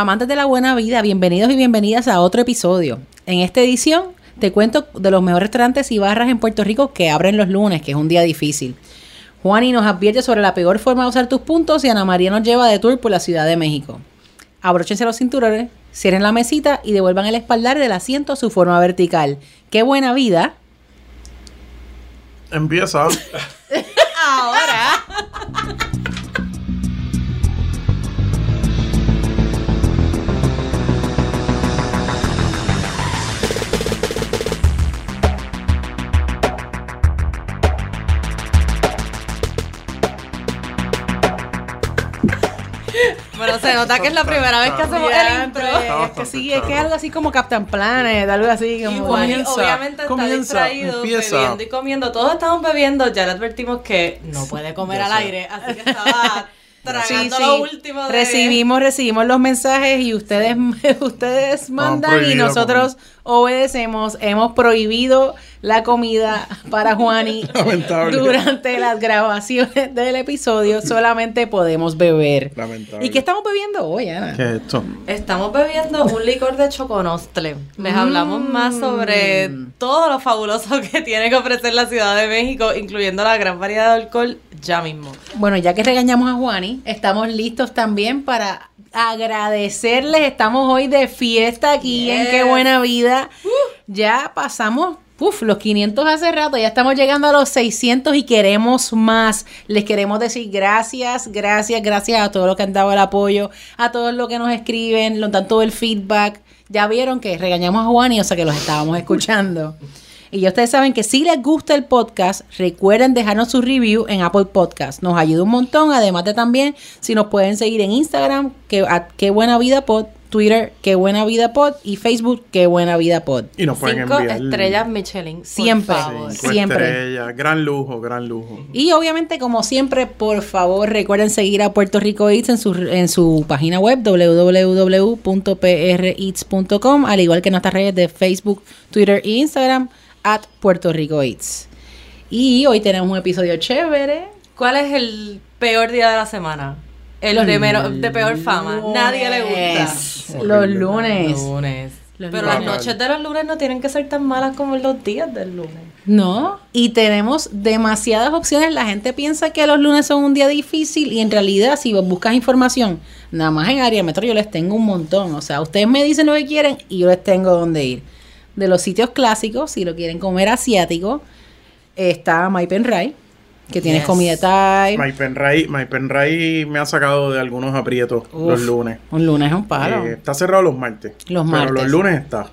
Amantes de la buena vida, bienvenidos y bienvenidas a otro episodio. En esta edición te cuento de los mejores restaurantes y barras en Puerto Rico que abren los lunes, que es un día difícil. Juani nos advierte sobre la peor forma de usar tus puntos y Ana María nos lleva de tour por la Ciudad de México. Abróchense los cinturones, cierren la mesita y devuelvan el espaldar del asiento a su forma vertical. ¡Qué buena vida! Empieza. Ahora. Bueno, se nota que es la primera vez que hacemos el intro. Es que sí, es que es algo así como Captain Planet, algo así como... Igual, Comienza, obviamente está comienza, distraído, empieza. bebiendo y comiendo. Todos estamos bebiendo, ya le advertimos que no puede comer al aire, así que estaba tragando Sí, lo último de... Recibimos, recibimos los mensajes y ustedes, ustedes mandan y nosotros obedecemos. Hemos prohibido la comida para Juani Lamentable. durante las grabaciones del episodio. Solamente podemos beber. Lamentable. ¿Y qué estamos bebiendo hoy, Ana? ¿Qué es esto? Estamos bebiendo un licor de choconostle. Les hablamos más sobre Mm. todo lo fabuloso que tiene que ofrecer la Ciudad de México, incluyendo la gran variedad de alcohol ya mismo. Bueno, ya que regañamos a Juani, estamos listos también para agradecerles. Estamos hoy de fiesta aquí en. Qué Buena Vida. Ya pasamos. Uf, los 500 hace rato, ya estamos llegando a los 600 y queremos más. Les queremos decir gracias, gracias, gracias a todos los que han dado el apoyo, a todos los que nos escriben, nos dan todo el feedback. Ya vieron que regañamos a Juani, o sea que los estábamos escuchando. Y ustedes saben que si les gusta el podcast, recuerden dejarnos su review en Apple Podcast. Nos ayuda un montón. Además de también, si nos pueden seguir en Instagram, que, qué buena vida pod, Twitter, qué buena vida pod y Facebook, qué buena vida pod. Y nos pueden Cinco enviar. estrellas Michelin. por Siempre. favor. Cinco Siempre. estrellas. Gran lujo, gran lujo. Y obviamente, como siempre, por favor, recuerden seguir a Puerto Rico Eats en su, en su página web www.preats.com, al igual que en nuestras redes de Facebook, Twitter e Instagram, at Puerto Rico Eats. Y hoy tenemos un episodio chévere. ¿Cuál es el peor día de la semana? El de, menos, de peor fama. Nadie le gusta. Lunes. Los lunes. Lunes. Los Pero lunes. las noches de los lunes no tienen que ser tan malas como los días del lunes. No, y tenemos demasiadas opciones. La gente piensa que los lunes son un día difícil y en realidad si vos buscas información, nada más en área metro yo les tengo un montón. O sea, ustedes me dicen lo que quieren y yo les tengo dónde ir. De los sitios clásicos, si lo quieren comer asiático, está My Pen Rai, que tienes Yes. comida Thai. My Penray, My Penray me ha sacado de algunos aprietos los lunes. Un lunes es un palo. Eh, está cerrado los martes. Los Pero martes. los lunes está.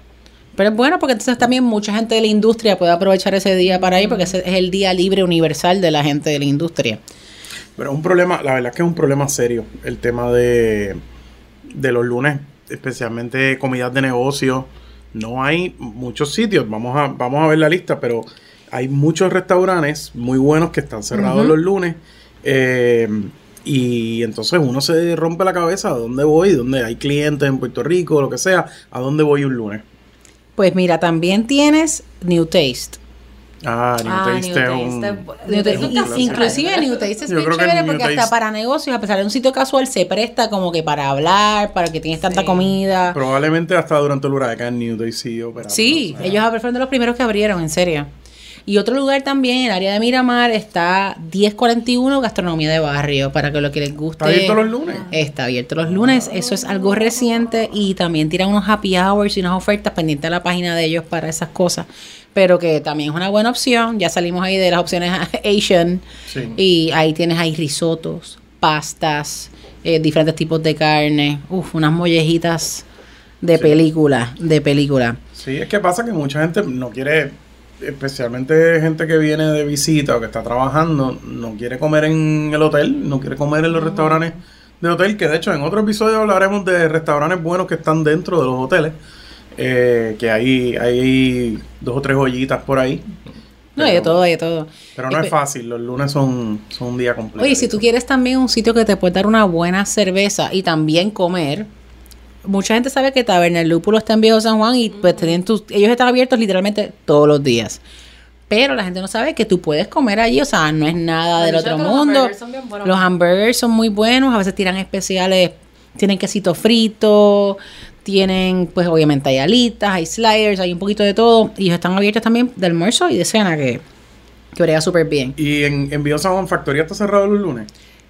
Pero es bueno porque entonces también mucha gente de la industria puede aprovechar ese día para ir porque ese es el día libre universal de la gente de la industria. Pero es un problema, la verdad es que es un problema serio el tema de, de los lunes, especialmente comidas de negocio. No hay muchos sitios, vamos a, vamos a ver la lista, pero hay muchos restaurantes muy buenos que están cerrados los lunes. eh, y entonces uno se rompe la cabeza a dónde voy, dónde hay clientes en Puerto Rico, lo que sea, a dónde voy un lunes. Pues mira, también tienes New Taste. Ah, New Ah, Taste es un- New inclusive. New Taste es Yo bien chévere porque hasta Taste- para negocios, a pesar de un sitio casual, se presta como que para hablar, para que tienes tanta Sí. comida. Probablemente hasta durante el huracán New Taste siguió operando. Sí, ellos fueron de los primeros que abrieron, en serio. Y otro lugar también, en el área de Miramar, está 1041 Gastronomía de Barrio, para que lo que les guste. ¿Está abierto los lunes? Está abierto los lunes, eso es algo reciente y también tiran unos happy hours y unas ofertas pendientes de la página de ellos para esas cosas, pero que también es una buena opción. Ya salimos ahí de las opciones Asian Sí. y ahí tienes ahí risotos, pastas, eh, diferentes tipos de carne, uf, unas mollejitas de Sí. película, de película. Sí, es que pasa que mucha gente no quiere, especialmente gente que viene de visita o que está trabajando, no quiere comer en el hotel, no quiere comer en los restaurantes de hotel, que de hecho en otro episodio hablaremos de restaurantes buenos que están dentro de los hoteles, eh, que hay, hay dos o tres joyitas por ahí. No, hay de todo, hay de todo. Pero no es fácil, los lunes son, son un día completo. Oye, si tú quieres también un sitio que te puede dar una buena cerveza y también comer, mucha gente sabe que Taberna El Lúpulo está en Viejo San Juan y pues tienen tus, ellos están abiertos literalmente todos los días. Pero la gente no sabe que tú puedes comer allí, o sea, no es nada del otro que los mundo. hamburgers son bien buenos. Los hamburgers son muy buenos, a veces tiran especiales Tienen quesito frito, tienen pues obviamente hay alitas, hay sliders, hay un poquito de todo. Y ellos están abiertos también de almuerzo y de cena que, que brega súper bien. Y en, en Bio San Juan Factoría está cerrado los lunes.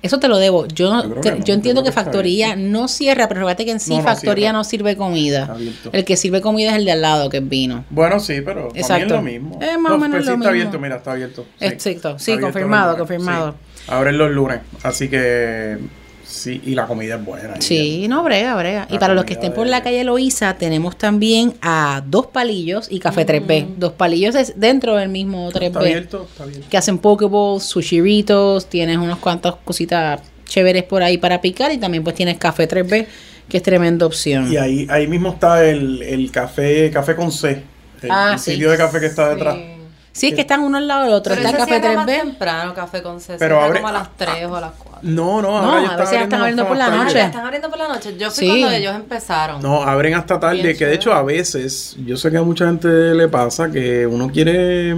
Eso te lo debo. Yo, no- Yo creo te- que no, yo entiendo que está Factoría no cierra, pero fíjate que en sí No, Factoría cierra. no sirve comida. El que sirve comida es el de al lado, que es vino. Bueno, sí, pero para mí es Exacto. lo mismo. Es más o menos pues sí lo está mismo. abierto, mira, está abierto. Exacto, sí, Está confirmado, confirmado. sí. Abren los lunes, así que sí, y la comida es buena. Sí, no, brega, brega. Y La para los que estén por la calle Loíza, tenemos también a Dos Palillos y Café Mm. 3B. Dos Palillos es dentro del mismo 3B. Está abierto, está abierto. que hacen pokeballs, sushiritos, tienes unos cuantas cositas chéveres por ahí para picar y también pues tienes Café 3B, que es tremenda opción. Y ahí, ahí mismo está el, el café, café con C. El, Ah, el sí. sitio de café que está detrás. Sí. Sí, es que están uno al lado del otro. Pero está ese Café cierra más 3B. temprano, café con C. Pero abre- como a las 3 o a las 4. No, no, No, ahora ya a veces ya están abriendo por la noche. tarde. ¿Están abriendo por la noche? Yo fui Sí. cuando ellos empezaron. No, abren hasta tarde, Bien que de hecho a veces, yo sé que a mucha gente le pasa que uno quiere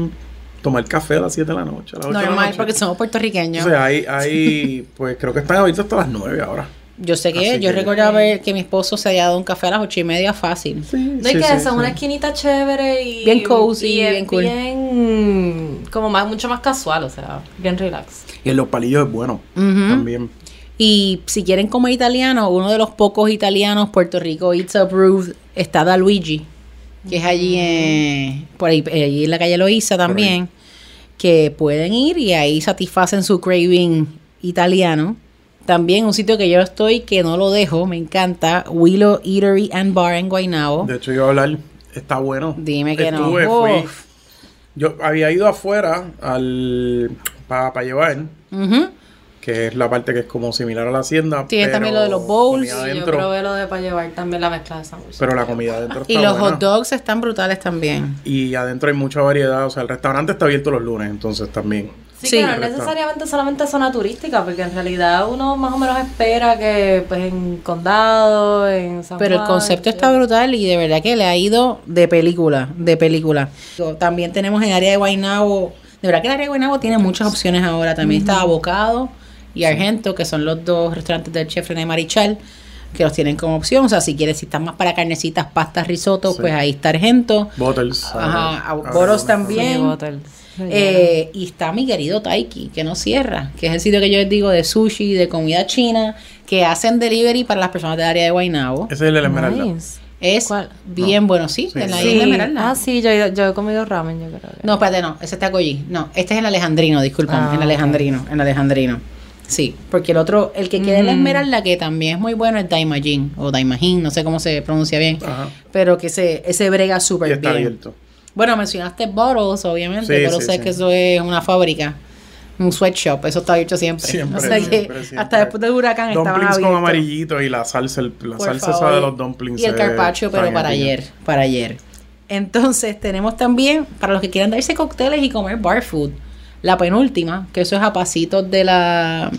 tomar café a las 7 de la noche, a las 8 de la Normal, noche. porque somos puertorriqueños. O sea, hay, hay, pues creo que están abiertos hasta las 9 ahora. Yo sé que, así yo que- recuerdo ver que mi esposo se había dado un café a las ocho y media fácil. No, y que eso es una esquinita chévere y... Bien cozy, y bien cool. bien- como más, mucho más casual, o sea, bien relax. Y en los palillos es bueno también. Y si quieren comer italiano, uno de los pocos italianos, Puerto Rico It's Approved, está Da Luigi, que es allí en, por ahí, eh, allí en la calle Loíza también, que pueden ir y ahí satisfacen su craving italiano. También un sitio que yo estoy que no lo dejo, me encanta, Willow Eatery and Bar en Guaynabo. De hecho, iba a hablar, está bueno. Dime que no. Estuve, fui- Uf. yo había ido afuera al para llevar, Ujú. que es la parte que es como similar a la hacienda. Tiene pero también lo de los bowls. Sí, yo probé lo de para llevar también la mezcla de sándwiches. pero la comida adentro está Y los buena. hot dogs están brutales también. Y adentro hay mucha variedad. O sea, el restaurante está abierto los lunes, entonces también. Sí, Sí. que no necesariamente solamente zona turística, porque en realidad uno más o menos espera que pues en Condado, en San Pero el concepto sí. está brutal y de verdad que le ha ido de película, de película. También tenemos en el área de Guaynabo, de verdad que el área de Guaynabo tiene muchas opciones ahora. También está Abocado y Argento, que son los dos restaurantes del chef René Marichal, que los tienen como opción. O sea, si quieres, si están más para carnecitas, pastas, risotto, Sí. pues ahí está Argento. Bottles. Ajá, abre- abre Boros también. Bottles. Eh, y está mi querido Taiki, que no cierra, que es el sitio que yo les digo de sushi, de comida china, que hacen delivery para las personas del área de Guaynabo. Ese es el de la Esmeralda. Nice. Es ¿Cuál? bien bueno, sí, Sí. en la Sí. isla Esmeralda. Ah, sí, yo, he ido- yo he comido ramen, yo creo. que. No, espérate, no, ese está Allí. No, este es en Alejandrino, disculpame, Ah, en. Alejandrino, en Alejandrino. Sí, porque el otro, el que queda en la Mm. Esmeralda, que también es muy bueno, es Daimajin, o Daimajin, no sé cómo se pronuncia bien, Ajá. pero que ese, ese brega súper está bien. abierto. Bueno, mencionaste Bottles, obviamente, Sí, pero sí, sé sí. que eso es una fábrica, un sweatshop, eso está abierto siempre. Siempre, o sea que siempre, siempre. hasta después del huracán estaban Dumplings con abiertos. amarillito y la salsa, el- la Por salsa esa favor. de los dumplings. Y el se- carpaccio, pero está para ayer, para ayer. Entonces, tenemos también, para los que quieran darse cócteles y comer bar food, la penúltima, que eso es a pasitos de la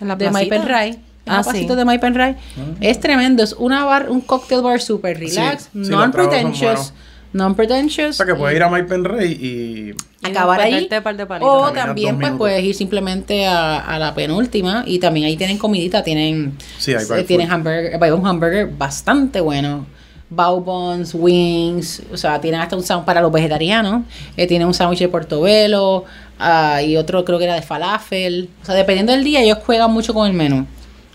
¿En la de placita? Maipenray. Ah, a pasitos sí. de Maipenray. Es tremendo, es una bar, un cocktail bar super relax, Sí, sí, non los tragos son pretentious, buenos. non O pretentious. sea que puedes ir a Mike Penrey y acabar ahí. par de. O Caminar también pues puedes ir simplemente a, a la penúltima y también ahí tienen comidita, tienen Sí, hay eh, tienen hamburger, hay un hamburger bastante bueno. Bao buns, wings, o sea, tienen hasta un sándwich para los vegetarianos, eh, tienen un sándwich de portobelo ah, y otro creo que era de falafel. O sea, dependiendo del día ellos juegan mucho con el menú,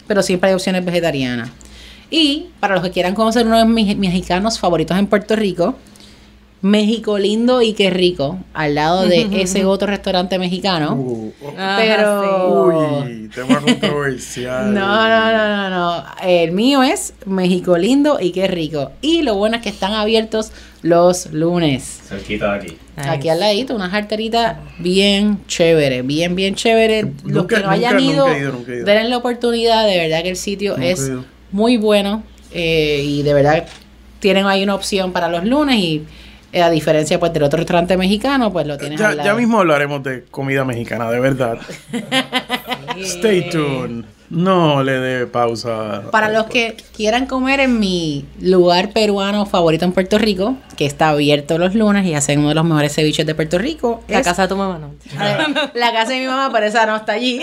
pero siempre hay opciones vegetarianas. Y para los que quieran conocer uno de mis mexicanos favoritos en Puerto Rico, México lindo y qué rico, al lado de ese otro restaurante mexicano. Uh, oh, Ajá, pero- Uy, tema controversial. No, no, no, no, no. El mío es México lindo y qué rico. Y lo bueno es que están abiertos los lunes. Cerquita de aquí. Nice. Aquí al ladito, una jarterita bien chévere, bien, bien chévere. Los que no hayan nunca- ido, ido, ido. denle la oportunidad. De verdad que el sitio Nunca es muy bueno. eh, y de verdad tienen ahí una opción para los lunes. Y eh, a diferencia pues del otro restaurante mexicano, pues lo tienes Ya, al lado. ya mismo hablaremos de comida mexicana, de verdad. Stay tuned. No le dé pausa. Para los que quieran comer en mi lugar peruano favorito en Puerto Rico, que está abierto los lunes y hacen uno de los mejores ceviches de Puerto Rico, La es- casa de tu mamá, no. Eh, la casa de mi mamá, pero esa no está allí.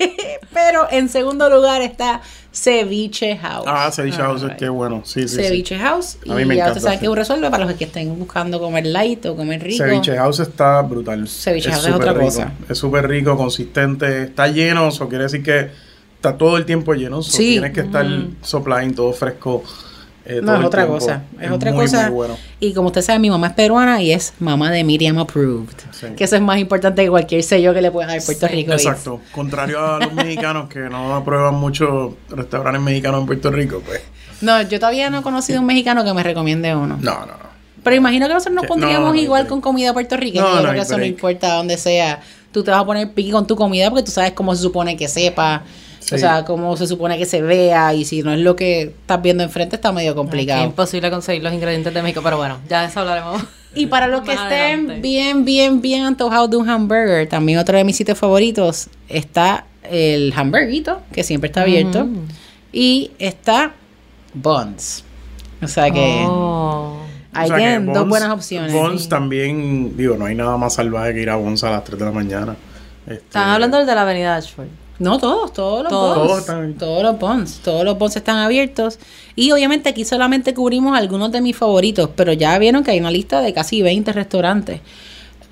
pero en segundo lugar está Ceviche House. Ah, Ceviche House, Alright. qué bueno. Sí, sí, sí. Ceviche House. Y A mí me ya encanta ustedes saben que un resuelve para los que estén buscando comer light o comer rico. Ceviche House está brutal. Ceviche House es súper otra rico. cosa. Es súper rico, consistente, está lleno, eso quiere decir que está todo el tiempo lleno. so Sí. Tienes que estar supplying todo fresco. eh, No, es otra tiempo. cosa. Es otra muy, cosa. Muy bueno. Y como usted sabe, mi mamá es peruana y es mamá de Miriam Approved. Sí. Que eso es más importante que cualquier sello que le pueda dar Puerto Rico. Exacto. Contrario a los mexicanos que no aprueban mucho restaurantes mexicanos en Puerto Rico, pues. No, yo todavía no he conocido un mexicano que me recomiende uno. No, no, no. Pero imagino que nosotros nos pondríamos no, no hay igual con comida puertorriqueña. No, no eso no importa donde sea. Tú te vas a poner piqui con tu comida porque tú sabes cómo se supone que sepa. O Sí. sea, cómo se supone que se vea. Y si no es lo que estás viendo enfrente, está medio Es complicado. imposible conseguir los ingredientes de México, pero bueno, ya de eso hablaremos. Y para los que estén adelante. bien, bien, bien antojados de un hamburger, también otro de mis sitios favoritos está el hamburguito, que siempre está abierto. Mm. Y está Buns. O sea que Oh. ahí O sea tienen dos buenas opciones. Bonds Sí. también, digo, no hay nada más salvaje que ir a Bonds a las 3 de la mañana. Este, Están hablando del de la avenida Ashford. No, todos, todos los Todos. bonds. Todos están- Todos los bonds. Todos los bonds están abiertos. Y obviamente aquí solamente cubrimos algunos de mis favoritos, pero ya vieron que hay una lista de casi 20 restaurantes.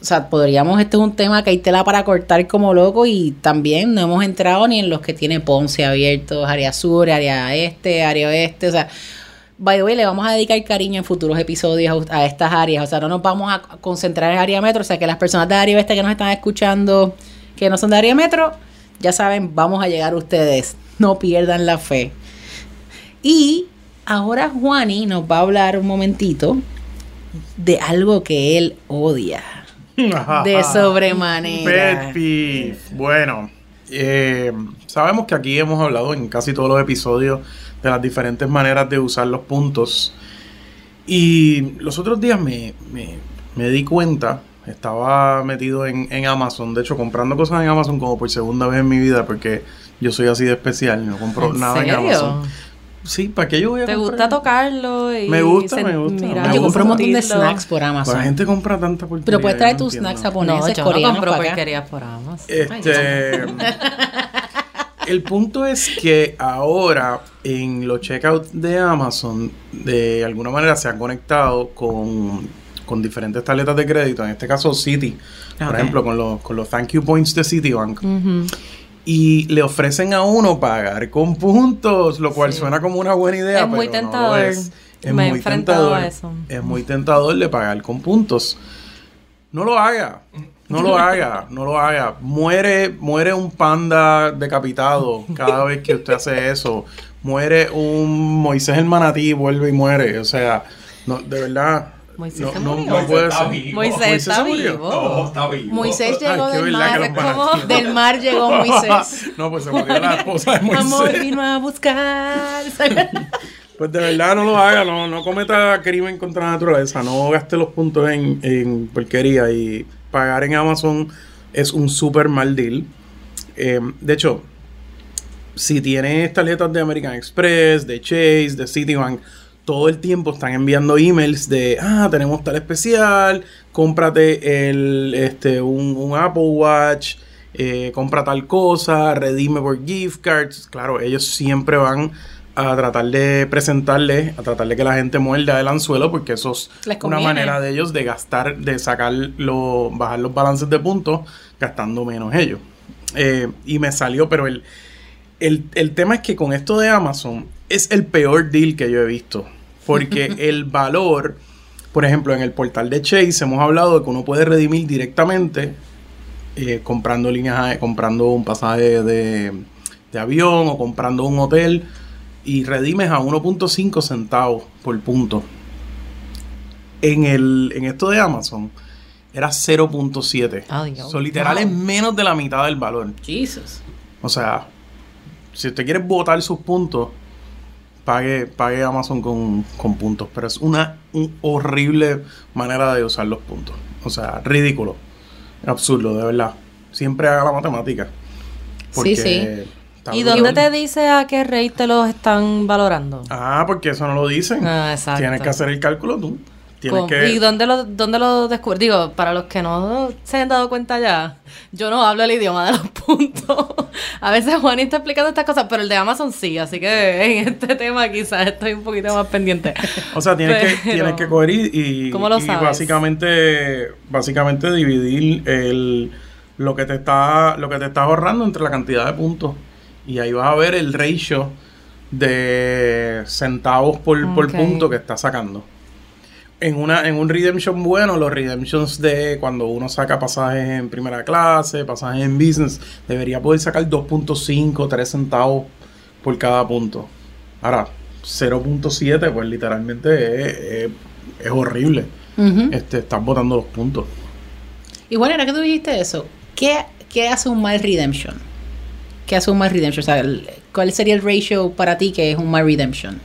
O sea, podríamos, este es un tema que hay tela para cortar como loco y también no hemos entrado ni en los que tiene Ponce abiertos, área sur, área este, área oeste, o sea, by the way, le vamos a dedicar cariño en futuros episodios a, a estas áreas, o sea, no nos vamos a concentrar en área metro, o sea, que las personas de área oeste que nos están escuchando, que no son de área metro, ya saben, vamos a llegar a ustedes, no pierdan la fe. Y ahora Juani nos va a hablar un momentito de algo que él odia. De sobremanera. Peeve. Bueno, eh, sabemos que aquí hemos hablado en casi todos los episodios de las diferentes maneras de usar los puntos. Y los otros días me, me- me di cuenta, estaba metido en, en Amazon, de hecho comprando cosas en Amazon como por segunda vez en mi vida, porque yo soy así de especial, no compro ¿En nada serio? en Amazon. Sí, ¿para qué yo voy a ¿Te comprar? gusta tocarlo? Y Me gusta, me gusta. mirar, Me Yo compré un montón de snacks por Amazon. La gente compra tanta porquería. Pero puedes traer yo no tus entiendo. snacks No, japoneses, yo no coreanos compro para acá. porquerías por Amazon. Este, el punto es que ahora en los checkouts de Amazon, de alguna manera se han conectado con, con diferentes tarjetas de crédito, en este caso Citi, por ejemplo, con los, con los thank you points de Citibank. Y le ofrecen a uno pagar con puntos, lo cual Sí. suena como una buena idea. Es muy pero no lo tentador. es. Es Me he muy enfrentado tentador. a eso. Es muy tentador de pagar con puntos. No lo haga. No lo haga, no lo haga. Muere, muere un panda decapitado cada vez que usted hace eso. Muere un Moisés el manatí, vuelve y muere. O sea, no, de verdad. Moisés no, se no, murió. no puede está ser. vivo. Moisés Moisés está vivo. No, está vivo. Moisés llegó del mar. Del mar llegó Moisés. no, pues se murió la esposa de Moisés. Amor vino a buscar. Pues de verdad no lo haga, no, no cometa crimen contra la naturaleza, no gaste los puntos en, en porquería y pagar en Amazon es un súper mal deal. Eh, de hecho, si tienes tarjetas de American Express, de Chase, de Citibank, todo el tiempo están enviando emails de, ah, tenemos tal especial, cómprate el, este, un, un Apple Watch, eh, compra tal cosa, redime por gift cards. Claro, ellos siempre van a tratar de presentarle, a tratar de que la gente muerda el anzuelo, porque eso es una manera de ellos de gastar, de sacar, lo, bajar los balances de puntos, gastando menos ellos. Eh, y me salió, pero el, el, el tema es que con esto de Amazon es el peor deal que yo he visto. Porque el valor, por ejemplo, en el portal de Chase hemos hablado de que uno puede redimir directamente eh, comprando líneas, comprando un pasaje de, de avión o comprando un hotel y redimes a 1.5 centavos por punto. En, el, en esto de Amazon era 0.7. Ah, Dios. So, literal es Wow. menos de la mitad del valor. Jesus. O sea, si usted quiere botar sus puntos, pague, pague Amazon con, con puntos. Pero es una un horrible manera de usar los puntos. O sea, ridículo. Absurdo, de verdad. Siempre haga la matemática. Sí, sí. ¿Y dónde te dice a qué rate te los están valorando? Ah, porque eso no lo dicen. Ah, exacto. Tienes que hacer el cálculo tú. ¿Y dónde lo, dónde lo descubrí? Digo, para los que no se han dado cuenta ya, yo no hablo el idioma de los puntos. A veces Juan está explicando estas cosas, pero el de Amazon sí, así que en este tema quizás estoy un poquito más pendiente. O sea, tienes que, tienes que coger y, y- ¿Cómo lo y sabes? básicamente, básicamente dividir el, lo que te está, lo que te estás ahorrando entre la cantidad de puntos. Y ahí vas a ver el ratio de centavos por, por punto que estás sacando. En, una, en un redemption bueno, los redemptions de cuando uno saca pasajes en primera clase, pasajes en business, debería poder sacar 2.5, 3 centavos por cada punto. Ahora, 0.7, pues literalmente es, es- es horrible. Ujú. Este, estás botando los puntos. Y bueno, ahora que tú dijiste eso, ¿qué, qué hace un mal redemption? ¿Qué hace un mal redemption? O sea, ¿cuál sería el ratio para ti que es un mal redemption?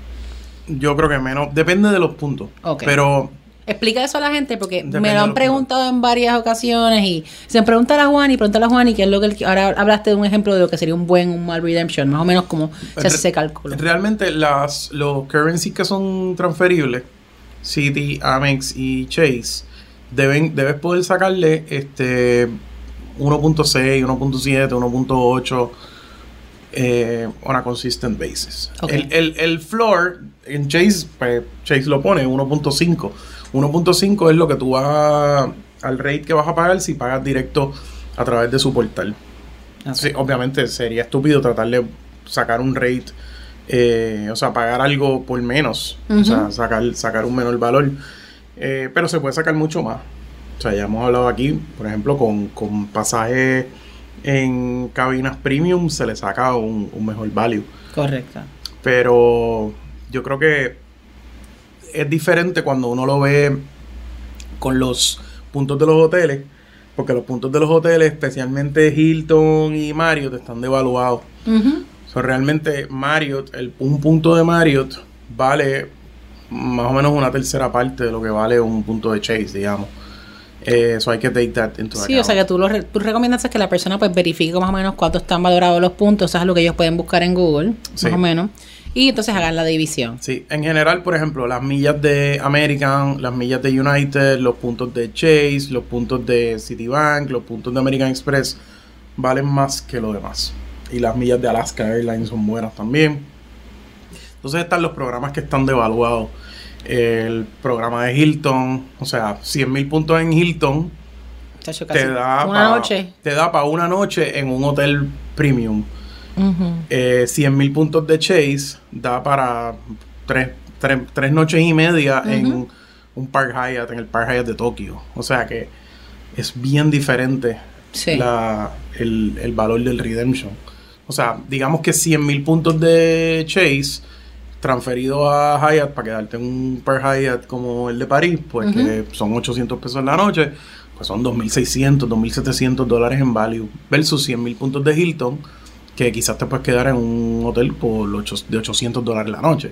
Yo creo que menos, depende de los puntos. Ok. Pero Explica eso a la gente porque Depende me lo han preguntado en varias ocasiones y se pregunta a Juan y pregunta a Juan y qué es lo que ahora hablaste de un ejemplo de lo que sería un buen un mal redemption, más o menos como se hace ese cálculo. realmente las, los currencies que son transferibles, Citi, Amex y Chase, deben, debes poder sacarle este 1.6, 1.7, 1.8 eh, on a consistent basis. Ok. El, el, el floor en Chase, pues, Chase lo pone 1.5. 1.5 es lo que tú vas al rate que vas a pagar si pagas directo a través de su portal. Sí, obviamente sería estúpido tratar de sacar un rate, eh, o sea, pagar algo por menos, o sea, sacar un menor valor, Eh, pero se puede sacar mucho más. O sea, ya hemos hablado aquí, por ejemplo, con, con pasajes en cabinas premium se le saca un, un mejor value. Correcto. Pero yo creo que es diferente cuando uno lo ve con los puntos de los hoteles, porque los puntos de los hoteles, especialmente Hilton y Marriott, están devaluados. So, realmente Marriott, el, un punto de Marriott vale más o menos una tercera parte de lo que vale un punto de Chase, digamos. Eh, Eso hay que take that into Sí, o sea que tú, lo re- tú recomiendas que la persona pues verifique más o menos cuánto están valorados los puntos, eso es lo que ellos pueden buscar en Google, Sí. más o menos, y entonces hagan la división. Sí, en general, por ejemplo, las millas de American, las millas de United, los puntos de Chase, los puntos de Citibank, los puntos de American Express valen más que lo demás. Y las millas de Alaska Airlines son buenas también. Entonces están los programas que están devaluados. El programa de Hilton, o sea, 100 mil puntos en Hilton te da una pa- noche. Te da para una noche en un hotel premium. Ujú. Eh, 100 mil puntos de Chase da para tres, tres- tres noches y media en un Park Hyatt, en el Park Hyatt de Tokio. O sea que es bien diferente Sí. la- el, el valor del Redemption. O sea, digamos que 100 mil puntos de Chase transferido a Hyatt para quedarte en un Park Hyatt como el de París, pues que son 800 pesos en la noche, pues son 2.600, 2.700 dólares en value versus 100 mil puntos de Hilton que quizás te puedes quedar en un hotel por ocho- de 800 dólares la noche.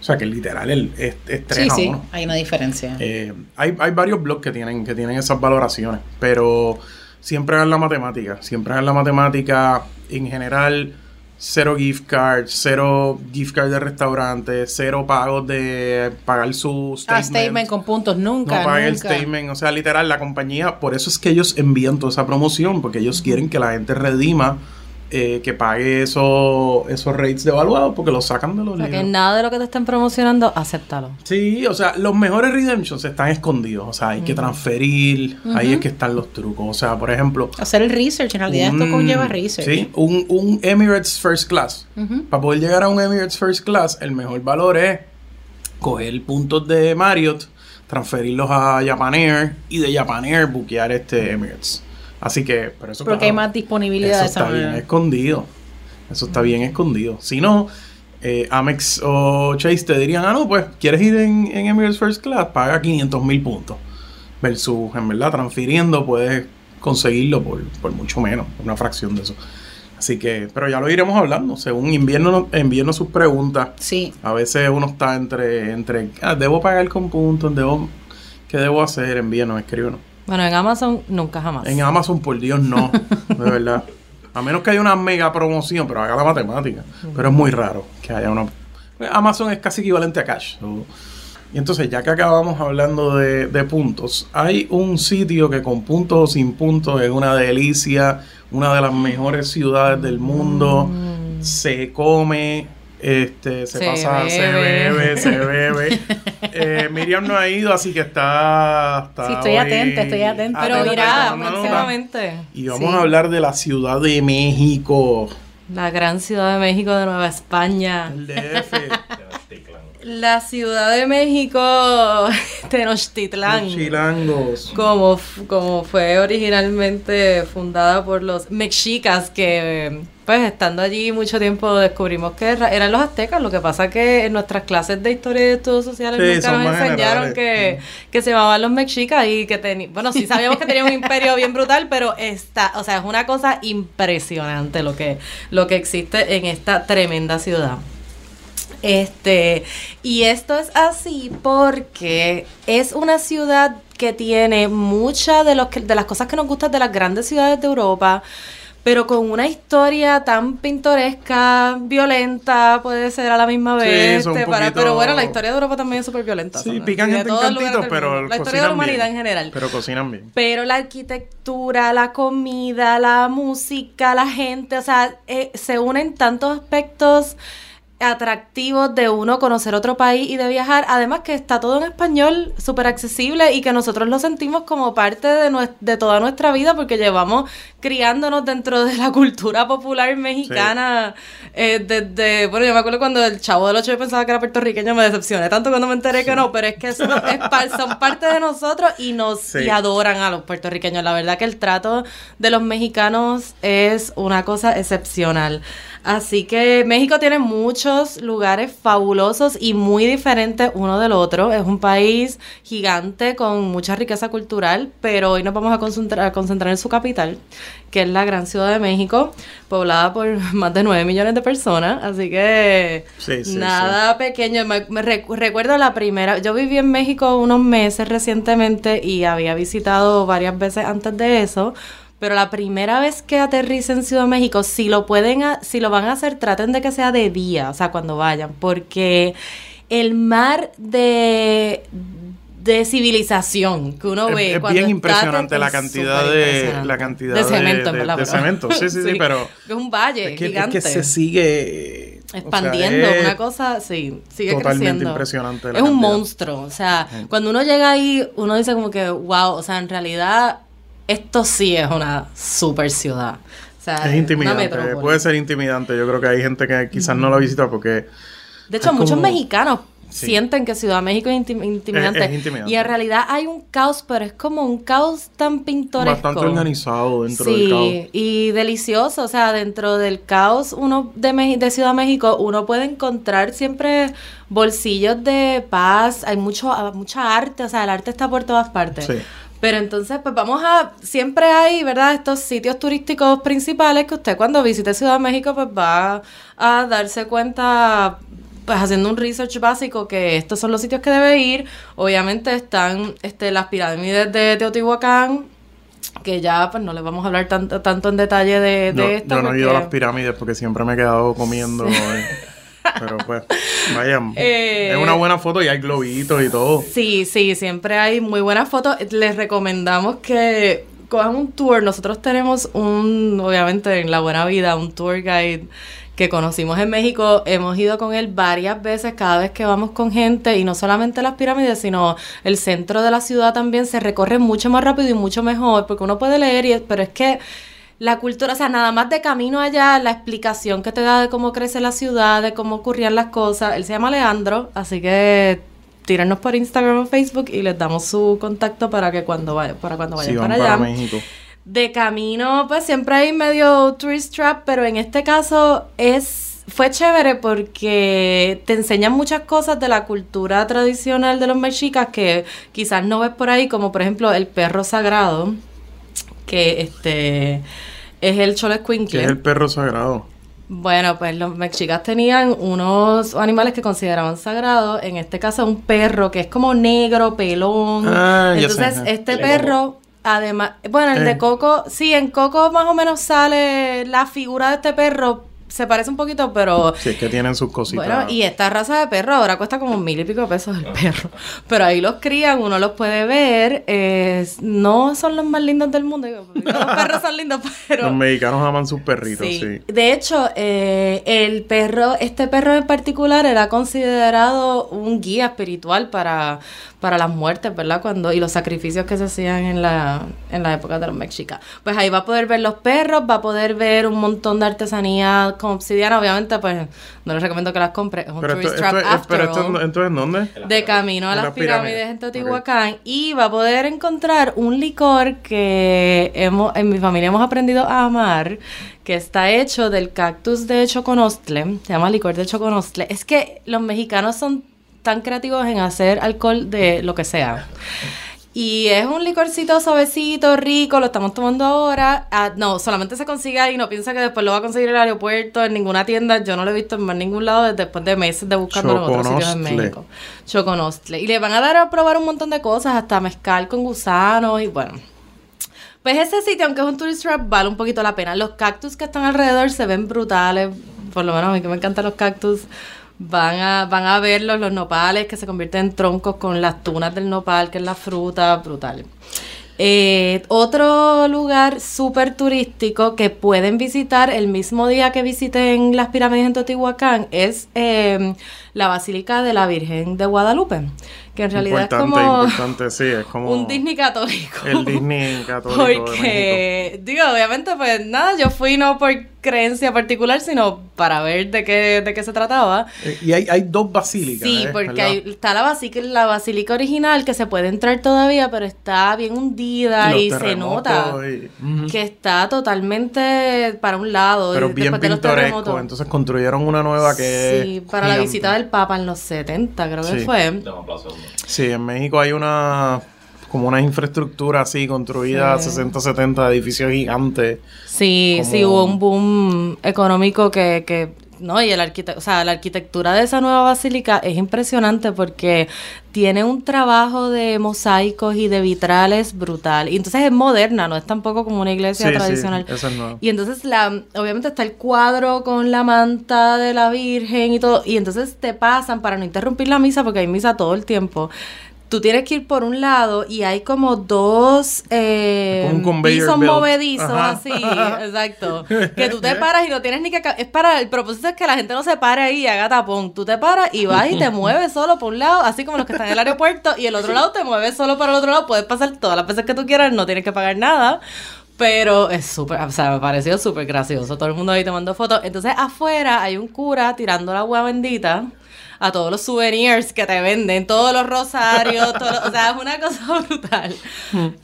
O sea que literal el, es, es Sí, sí, uno. hay una diferencia. Eh, hay, hay varios blogs que tienen, que tienen esas valoraciones, pero siempre hagan la matemática. Siempre hagan la matemática en general. Cero gift cards, cero gift card de restaurantes, cero pagos de pagar su ah, statement. statement con puntos, nunca, no pague el statement. O sea, literal, la compañía, por eso es que ellos envían toda esa promoción, porque ellos quieren que la gente redima, eh, que pague eso, esos rates devaluados, porque los sacan de los O sea, que nada de lo que te estén promocionando, acéptalo. Sí, o sea, los mejores redemptions están escondidos. O sea, hay que transferir, ahí es que están los trucos. O sea, por ejemplo, Hacer el research, en realidad esto conlleva research. Sí, un, un Emirates First Class. Para poder llegar a un Emirates First Class, el mejor valor es coger puntos de Marriott, transferirlos a Japan Air y de Japan Air buquear este Emirates. Así que, pero eso Porque claro, hay más disponibilidad eso de esa está bien escondido. Eso está bien escondido. Si no, eh, Amex o Chase te dirían, ah, no, pues, ¿quieres ir en, en Emirates First Class? Paga 500 mil puntos. Versus, en verdad, transfiriendo puedes conseguirlo por, por mucho menos, una fracción de eso. Así que, pero ya lo iremos hablando. Según invierno, envíenos sus preguntas. Sí, A veces uno está entre, entre ah, debo pagar con puntos, debo, ¿qué debo hacer? Envíenos, escríbenos. Bueno, en Amazon nunca jamás. En Amazon, por Dios, no. De verdad. A menos que haya una mega promoción, pero haga la matemática. Pero es muy raro que haya una. Amazon es casi equivalente a cash. Y entonces, ya que acabamos hablando de, de puntos, hay un sitio que con puntos o sin puntos es una delicia, una de las mejores ciudades del mundo, se come, este, se, Se pasa, se bebe. se bebe. Eh, Miriam no ha ido, así que está. está Sí, estoy atenta, estoy atenta. Pero mira, próximamente. Y vamos Sí. a hablar de la Ciudad de México. La gran ciudad de México de Nueva España. El DF. La ciudad de México, Tenochtitlán. Chilangos. Como, como fue originalmente fundada por los mexicas que pues estando allí mucho tiempo descubrimos que era- eran los aztecas lo que pasa que en nuestras clases de historia y de estudios sociales Sí, nunca nos enseñaron que, que se llamaban los mexicas y que tenían bueno sí sabíamos que tenían un imperio bien brutal pero está o sea es una cosa impresionante lo que lo que existe en esta tremenda ciudad este, y esto es así porque es una ciudad que tiene muchas de, los que- de las cosas que nos gustan de las grandes ciudades de Europa, pero con una historia tan pintoresca, violenta, puede ser a la misma vez. para- pero bueno, la historia de Europa también es súper violenta. Sí, pican gente en cantitos, pero. La historia de la humanidad bien. en general. Pero cocinan bien. Pero la arquitectura, la comida, la música, la gente, o sea, eh, se unen tantos aspectos atractivos de uno conocer otro país y de viajar, además que está todo en español, súper accesible y que nosotros lo sentimos como parte de, toda nuestra vida porque llevamos criándonos dentro de la cultura popular mexicana eh, desde, bueno, yo me acuerdo cuando el chavo del 8 yo pensaba que era puertorriqueño, me decepcioné tanto cuando me enteré que no, pero es que son, es par- son parte de nosotros y nos Sí. y adoran a los puertorriqueños. La verdad que el trato de los mexicanos es una cosa excepcional. Así que México tiene muchos lugares fabulosos y muy diferentes uno del otro. Es un país gigante con mucha riqueza cultural, pero hoy nos vamos a concentrar, a concentrar en su capital, que es la gran ciudad de México, poblada por más de 9 millones de personas. Así que Sí, sí, nada pequeño. Me, me recu- recuerdo la primera. Yo viví en México unos meses recientemente y había visitado varias veces antes de eso. Pero la primera vez que aterrice en Ciudad de México, si lo pueden, si lo van a hacer, traten de que sea de día, o sea, cuando vayan, porque el mar de de civilización que uno Es- ve es cuando bien impresionante la cantidad de- la cantidad de de- cemento, en de- de pero- cemento. Sí, sí, sí, pero- es un valle Es que, es gigante que se sigue o sea, expandiendo, una cosa, sí, sigue totalmente creciendo. impresionante la Es un cantidad. monstruo, o sea, cuando uno llega ahí, uno dice como que, wow, o sea, en realidad esto sí es una super ciudad. O sea, Es intimidante, puede ser intimidante. Yo creo que hay gente que quizás no la visita porque De hecho, muchos como- mexicanos Sí. sienten que Ciudad de México es intim- intimidante. Es- es intimidante. Y en realidad hay un caos, pero es como un caos tan pintoresco. bastante organizado dentro sí, del caos. y delicioso, o sea, dentro del caos uno de, Meji- de Ciudad de México, uno puede encontrar siempre bolsillos de paz, hay mucho mucha arte, o sea, el arte está por todas partes. Sí. Pero entonces, pues vamos a, siempre hay, ¿verdad? Estos sitios turísticos principales que usted cuando visite Ciudad de México, pues va a darse cuenta, pues haciendo un research básico que estos son los sitios que debe ir. Obviamente están este, las pirámides de Teotihuacán, que ya pues no les vamos a hablar tanto, tanto en detalle de, de Yo, esto. yo no he ido a las pirámides porque siempre me he quedado comiendo. eh. Pero pues, vaya, Eh, es una buena foto y hay globitos y todo. Sí, sí, siempre hay muy buenas fotos. Les recomendamos que cojan un tour. Nosotros tenemos un, obviamente en la buena vida, un tour guide que conocimos en México. Hemos ido con él varias veces cada vez que vamos con gente y no solamente las pirámides, sino el centro de la ciudad también se recorre mucho más rápido y mucho mejor porque uno puede leer, y, pero es que la cultura, o sea, nada más de camino allá, la explicación que te da de cómo crece la ciudad, de cómo ocurrían las cosas. Él se llama Leandro, así que tírenos por Instagram o Facebook y les damos su contacto para que cuando vayan, para cuando vayan para para, allá. México. De camino, pues siempre hay medio tourist trap, pero en este caso es fue chévere porque te enseñan muchas cosas de la cultura tradicional de los mexicas que quizás no ves por ahí, como por ejemplo el perro sagrado, que este es el Que cholescuincle. es el perro sagrado. Bueno, pues los mexicas tenían unos animales que consideraban sagrados, en este caso un perro que es como negro, pelón. Ah, sé, Entonces, este El perro, además, bueno, el Eh. de Coco, sí, en Coco más o menos sale la figura de este perro, se parece un poquito, pero... Sí, es que tienen sus cositas. Bueno, y esta raza de perro ahora cuesta como mil y pico de pesos el perro. Pero ahí los crían, uno los puede ver. eh, no son los más lindos del mundo. digo, porque los perros son lindos, pero... Los mexicanos aman sus perritos, Sí. sí. De hecho, eh, el perro, este perro en particular era considerado un guía espiritual para, para las muertes, ¿verdad? Cuando, y los sacrificios que se hacían en la, en la época de los mexicas. Pues ahí va a poder ver los perros, va a poder ver un montón de artesanía con obsidiana. Obviamente, pues no les recomiendo que las compre. Es un Pero tourist esto, trap es- after pero esto, all entonces, ¿en dónde? de camino a las las pirámides, pirámides. en Teotihuacán y va a poder encontrar un licor que hemos, en mi familia hemos aprendido a amar, que está hecho del cactus de choconostle, se llama licor de choconostle. Es que los mexicanos son tan creativos en hacer alcohol de lo que sea. Y es un licorcito suavecito, rico, lo estamos tomando ahora. Ah, no, solamente se consigue ahí, no piensa que después lo va a conseguir en el aeropuerto, en ninguna tienda. Yo no lo he visto en más ningún lado después de meses de buscarlo en otros sitios en. México. Choconostle. Y le van a dar a probar un montón de cosas, hasta mezcal con gusanos y bueno. Pues ese sitio, aunque es un tourist trap, vale un poquito la pena. Los cactus que están alrededor se ven brutales. Por lo menos a mí que me encantan los cactus. Van a, van a verlos, los nopales que se convierten en troncos con las tunas del nopal, que es la fruta, brutal. Eh, otro lugar súper turístico que pueden visitar el mismo día que visiten las pirámides en Teotihuacán es eh, la Basílica de la Virgen de Guadalupe, que en realidad importante, es como importante, sí, es como un Disney católico. el Disney católico de México. Porque, digo, obviamente, pues nada, yo fui no por creencia particular, sino para ver de qué, de qué se trataba. Eh, Y hay, hay dos basílicas. Sí, ¿eh? porque está la basílica, la basílica original que se puede entrar todavía, pero está bien hundida y, se nota y- que está totalmente para un lado. pero y bien después de los pintoresco. terremotos. Entonces construyeron una nueva que Sí, es para la visita del Papa en los 70, creo que Sí. fue. Sí, en México hay una como una infraestructura así construida Sí. 60, 70 edificios gigantes. Sí, como- sí, hubo un boom económico que, que no, y el arquite- o sea, la arquitectura de esa nueva basílica es impresionante porque tiene un trabajo de mosaicos y de vitrales brutal. Y entonces es moderna, no es tampoco como una iglesia Sí, sí, tradicional. esa es. Y entonces la, obviamente está el cuadro con la manta de la Virgen y todo. Y entonces te pasan para no interrumpir la misa, porque hay misa todo el tiempo. Tú tienes que ir por un lado y hay como dos eh, Como pisos movedizos Ajá. así, exacto. Que tú te paras y no tienes ni que... Es para... El propósito es que la gente no se pare ahí y haga tapón. Tú te paras y vas y te mueves solo por un lado, así como los que están en el aeropuerto, y el otro lado te mueves solo para el otro lado. Puedes pasar todas las veces que tú quieras, no tienes que pagar nada. Pero es súper, o sea, me pareció súper gracioso. Todo el mundo ahí tomando fotos. Entonces, afuera hay un cura tirando la agua bendita a todos los souvenirs que te venden, todos los rosarios, todos los- o sea, es una cosa brutal.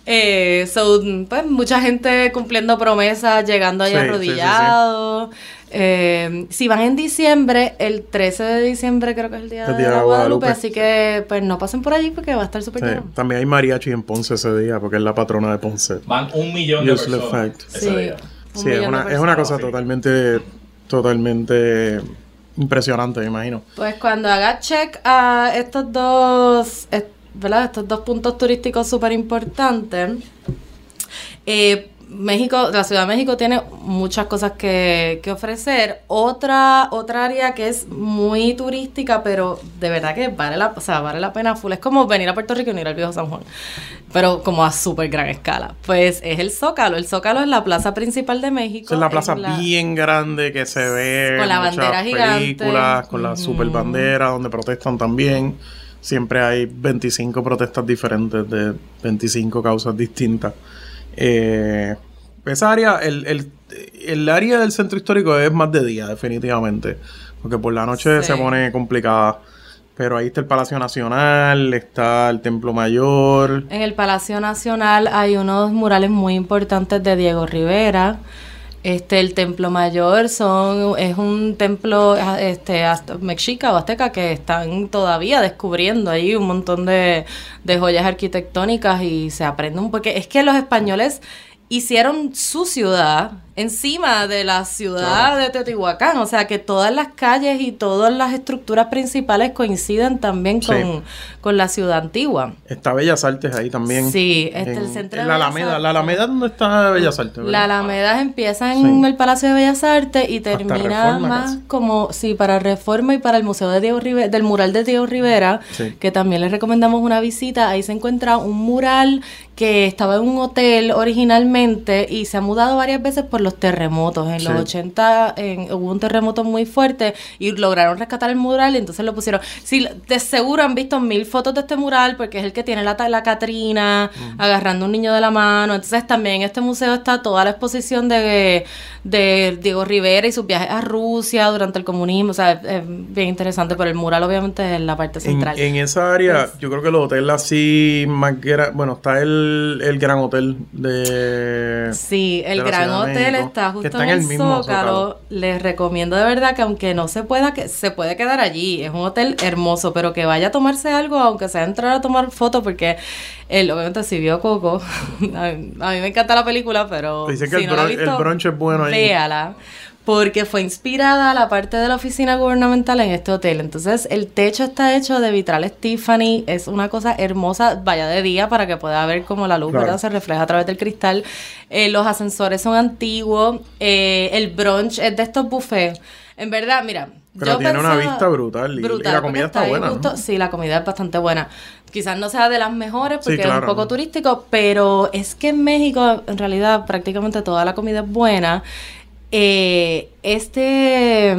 Eh, so, pues, mucha gente cumpliendo promesas, llegando ahí Sí, sí, sí, sí. arrodillados. Eh, si van en diciembre, el 13 de diciembre creo que es el día El de la de Guadalupe, Guadalupe. así que pues no pasen por allí porque va a estar súper Sí, lleno. También hay mariachi en Ponce ese día, porque es la patrona de Ponce. Van un millón de personas fact. ese Sí. día. Un Sí, es una, es una cosa totalmente, totalmente impresionante, me imagino. Pues cuando haga check a estos dos, ¿verdad? Estos dos puntos turísticos súper importantes, eh, México, la Ciudad de México tiene muchas cosas que, que ofrecer. Otra, otra área que es muy turística, pero de verdad que vale la, o sea, vale la pena full. Es como venir a Puerto Rico y no ir al viejo San Juan. Pero como a súper gran escala. Pues es el Zócalo. El Zócalo es la plaza principal de México. Es la plaza la- bien grande que se ve Con la bandera películas, con la super bandera donde protestan también. Siempre hay 25 protestas diferentes de 25 causas distintas. Eh, esa área, el, el, el área del centro histórico es más de día, definitivamente. Porque por la noche Sí. se pone complicada. Pero ahí está el Palacio Nacional, está el Templo Mayor. En el Palacio Nacional hay unos murales muy importantes de Diego Rivera. Este, el Templo Mayor son, es un templo este, hasta- mexica o azteca que están todavía descubriendo ahí un montón de, de joyas arquitectónicas y se aprende un porque es que los españoles hicieron su ciudad encima de la ciudad de Teotihuacán. O sea que todas las calles y todas las estructuras principales coinciden también con, Sí. con la ciudad antigua. Está Bellas Artes ahí también. Sí, este, el En- centro en de la Bellas Alameda. La Alameda, ¿dónde está Bellas Artes? verdad? La Alameda empieza en Sí. el Palacio de Bellas Artes y termina Reforma más casi. como, sí, para Reforma y para el Museo de Diego Rivera, del mural de Diego Rivera, Sí. que también les recomendamos una visita. Ahí se encuentra un mural que estaba en un hotel originalmente y se ha mudado varias veces por los terremotos. En los Sí. 80 en- hubo un terremoto muy fuerte y lograron rescatar el mural y entonces lo pusieron. Sí, de seguro han visto mil fotos de este mural porque es el que tiene la, la Catrina agarrando un niño de la mano. Entonces también en este museo está toda la exposición de, de Diego Rivera y sus viajes a Rusia durante el comunismo. O sea, es, es bien interesante, pero el mural obviamente es la parte En, central. en esa área, Pues yo creo que el hotel así más bueno, está el, el Gran Hotel de Sí, el de Gran Hotel México, está justo está en el, mismo Zócalo. Les recomiendo de verdad que aunque no se pueda, que se puede quedar allí. Es un hotel hermoso, pero que vaya a tomarse algo, aunque sea entrar a tomar fotos, porque él obviamente si vio Coco. a, mí, a mí me encanta la película, pero Dicen que si el no el es bueno ahí. Véala. Porque fue inspirada la parte de la oficina gubernamental en este hotel. Entonces, el techo está hecho de vitrales Tiffany. Es una cosa hermosa. Vaya de día para que pueda ver cómo la luz Claro. ¿verdad? se refleja a través del cristal. Eh, los ascensores son antiguos. Eh, el brunch es de estos buffets. En verdad, mira. Pero yo tiene una vista brutal y- y la comida está buena, ¿no? Sí, la comida es bastante buena. Quizás no sea de las mejores Sí, porque es un poco turístico, pero es que en México, en realidad, prácticamente toda la comida es buena. Eh, este,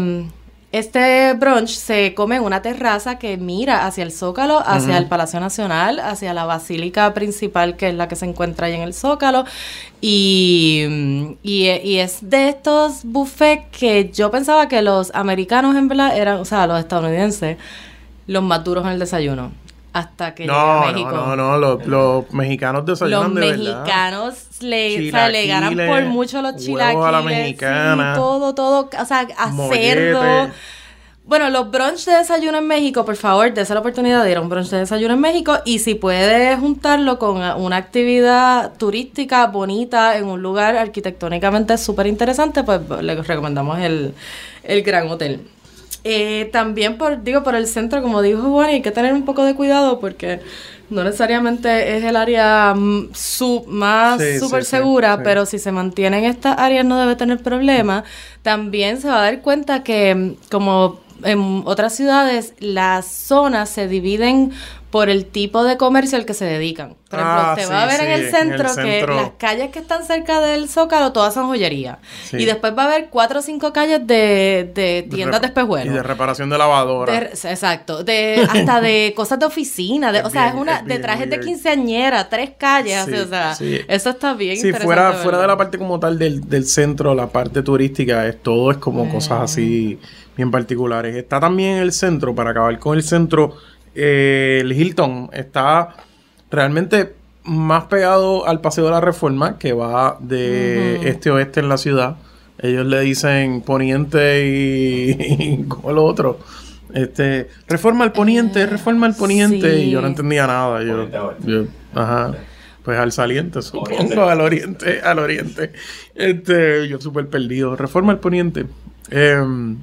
este brunch se come en una terraza que mira hacia el Zócalo, hacia el Palacio Nacional, hacia la basílica principal, que es la que se encuentra ahí en el Zócalo. Y, y, y es de estos buffets que yo pensaba que los americanos, en verdad, eran, o sea, los estadounidenses, los más duros en el desayuno. Hasta que llegué a No, México. no, no, no, los, los mexicanos Los desayunan de verdad. mexicanos le, o sea, le ganan por mucho los chilaquiles. a la mexicana. sí, todo, todo, o sea, a Mollete. cerdo. Bueno, los brunch de desayuno en México, por favor, dése la oportunidad de ir a un brunch de desayuno en México y si puede juntarlo con una actividad turística bonita en un lugar arquitectónicamente súper interesante, pues le recomendamos el, el Gran Hotel. Eh, también por, digo, por el centro, como dijo Juan, hay que tener un poco de cuidado porque no necesariamente es el área mm, más súper sí, sí, segura, pero si se mantiene en estas áreas no debe tener problema. También se va a dar cuenta que, mm, como en otras ciudades, las zonas se dividen por el tipo de comercio al que se dedican. Por ejemplo, Ah, usted sí, va a ver en el en el centro que las calles que están cerca del Zócalo todas son joyería. Sí. Y después va a haber cuatro o cinco calles de, de tiendas de espejuelos. Y de reparación de lavadora. De- exacto, de hasta de cosas de oficina, de, Es o sea, bien- es una es de trajes de quinceañera, tres calles, o sea, eso está bien Sí, fuera, fuera de la parte como tal del, del centro, la parte turística, es todo es como cosas así bien particulares. Está también el centro, para acabar con el centro, eh, el Hilton está realmente más pegado al Paseo de la Reforma, que va de este a oeste en la ciudad. Ellos le dicen poniente y, y como lo otro. Este, reforma al poniente, reforma al poniente. sí. Y yo no entendía nada. Yo, yo- ajá. Pues al saliente, supongo, Oriente. al oriente, al oriente. Este, yo súper perdido. Reforma al poniente. Em,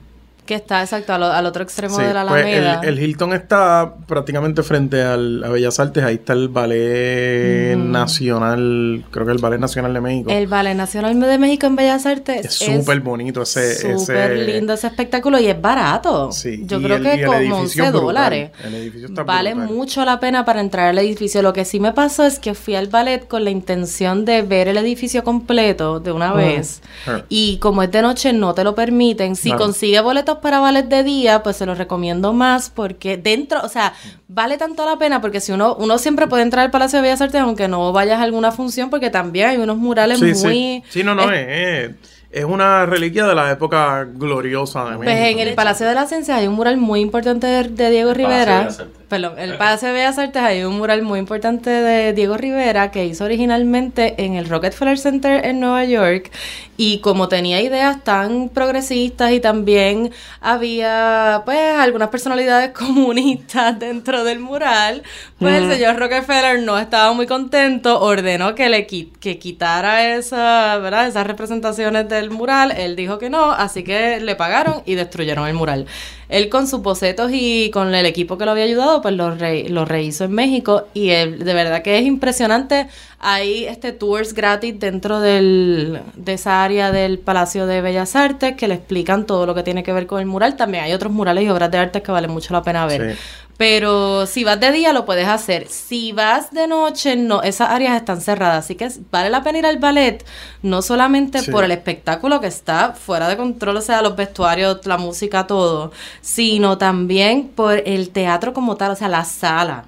Que está exacto al, al otro extremo sí, de la pues Alameda. el, el Hilton está prácticamente frente al, a Bellas Artes. Ahí está el Ballet Nacional, creo que el Ballet Nacional de México. El Ballet Nacional de México en Bellas Artes es súper bonito ese, súper ese- lindo ese espectáculo y es barato. Sí, Yo y creo el- que como edificio 11 es brutal. dólares. El edificio está Vale brutal. mucho la pena para entrar al edificio. Lo que sí me pasó es que fui al ballet con la intención de ver el edificio completo de una vez. Y como es de noche, no te lo permiten. Si Claro. consigue boletos para ballet de día, pues se los recomiendo más porque dentro, o sea, vale tanto la pena porque si uno, uno siempre puede entrar al Palacio de Bellas Artes aunque no vayas a alguna función porque también hay unos murales Sí, muy... sí. Sí, no, no, es, es, es una reliquia de la época gloriosa de México. Pues en el Palacio de la Ciencia hay un mural muy importante de, de Diego Palacio de Rivera. Perdón, el Palacio de Bellas Artes hay un mural muy importante de Diego Rivera que hizo originalmente en el Rockefeller Center en Nueva York y como tenía ideas tan progresistas y también había pues algunas personalidades comunistas dentro del mural, pues el señor Rockefeller no estaba muy contento, ordenó que le que quitara esa, ¿verdad? esas representaciones del mural, él dijo que no, así que le pagaron y destruyeron el mural. Él con sus bocetos y con el equipo que lo había ayudado, pues lo, lo rehizo en México y él, de verdad que es impresionante. Hay este tours gratis dentro de esa área del Palacio de Bellas Artes que le explican todo lo que tiene que ver con el mural. También hay otros murales y obras de arte que vale mucho la pena ver. Pero si vas de día lo puedes hacer. Si vas de noche, no, esas áreas están cerradas. Así que vale la pena ir al ballet, no solamente por el espectáculo que está fuera de control, o sea, los vestuarios, la música, todo, sino también por el teatro como tal, o sea, la sala.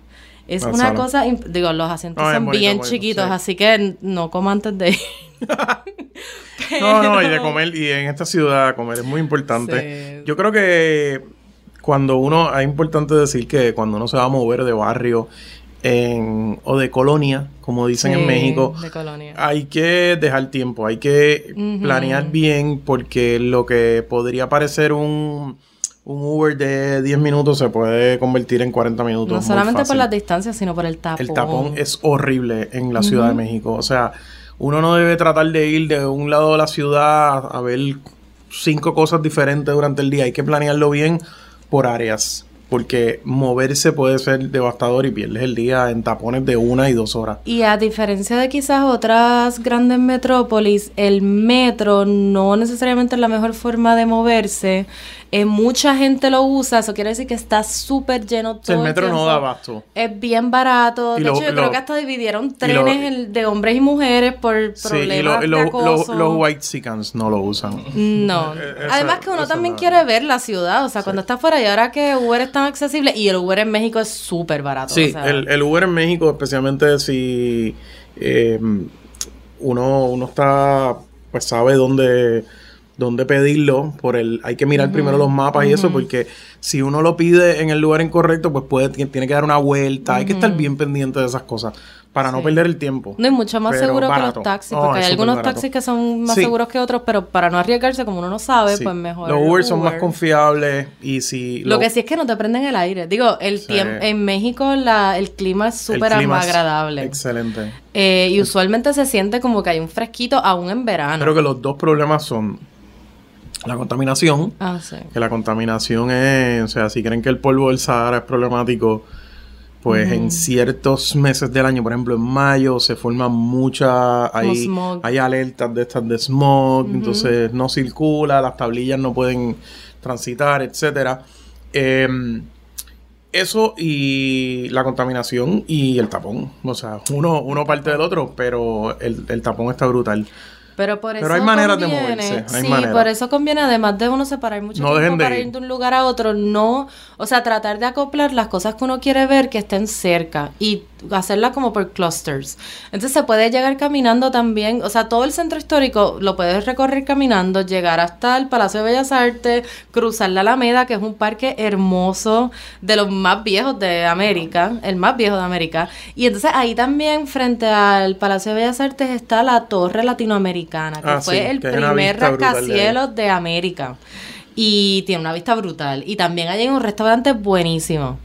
Es una cosa, digo, los asientos son bien chiquitos, así que no como antes de ir. No, no, y de comer, y en esta ciudad comer es muy importante. Yo creo que cuando uno, es importante decir que cuando uno se va a mover de barrio en, o de colonia, como dicen en México, hay que dejar tiempo, hay que planear bien porque lo que podría parecer un, un Uber de 10 minutos se puede convertir en 40 minutos. No solamente por las distancias, sino por el tapón. El tapón es horrible en la Ciudad de México. O sea, uno no debe tratar de ir de un lado de la ciudad a ver cinco cosas diferentes durante el día. Hay que planearlo bien por áreas. Porque moverse puede ser devastador y pierdes el día en tapones de una y dos horas. Y a diferencia de quizás otras grandes metrópolis, el metro no necesariamente es la mejor forma de moverse. Eh, mucha gente lo usa, eso quiere decir que está súper lleno todo el metro no da abasto. Es bien barato. de hecho, yo creo que hasta dividieron trenes de hombres y mujeres por problemas y, de acoso. los white chickens no lo usan. No. Eh, Además que uno también quiere ver la ciudad, o sea, cuando está fuera y ahora que Uber es tan accesible y el Uber en México es súper barato. Sí, el, el, Uber en México, especialmente si eh, uno, uno está, pues sabe dónde dónde pedirlo, por el, hay que mirar primero los mapas y eso, porque si uno lo pide en el lugar incorrecto, pues puede, tiene que dar una vuelta, hay que estar bien pendiente de esas cosas para no perder el tiempo. No es mucho más seguro que los taxis, porque hay algunos taxis que son más seguros que otros, pero para no arriesgarse, como uno no sabe, pues mejor. Los Uber, son más confiables y si... Lo, que sí es que no te prenden el aire. Digo, el tiempo en México la, el clima es súper agradable. excelente. Eh, y usualmente se siente como que hay un fresquito aún en verano. Creo que los dos problemas son la contaminación. Ah, sí. Que la contaminación es, o sea, si creen que el polvo del Sahara es problemático, pues en ciertos meses del año, por ejemplo en mayo, se forman muchas, hay, hay alertas de estas de smog, entonces no circula, las tablillas no pueden transitar, etcétera. Em, eso y la contaminación y el tapón. O sea, uno, uno parte del otro, pero el, el tapón está brutal. Pero por eso hay maneras de moverse. sí, por eso conviene, además de uno separar mucho tiempo para ir de un lugar a otro, no, o sea, tratar de acoplar las cosas que uno quiere ver que estén cerca y hacerla como por clusters. Entonces se puede llegar caminando también, o sea, todo el centro histórico lo puedes recorrer caminando, llegar hasta el Palacio de Bellas Artes, cruzar la Alameda, que es un parque hermoso, de los más viejos de América, el más viejo de América. Y entonces ahí también, frente al Palacio de Bellas Artes, está la Torre Latinoamericana, que ah, fue el primer rascacielos de América. Y tiene una vista brutal. Y también hay un restaurante buenísimo.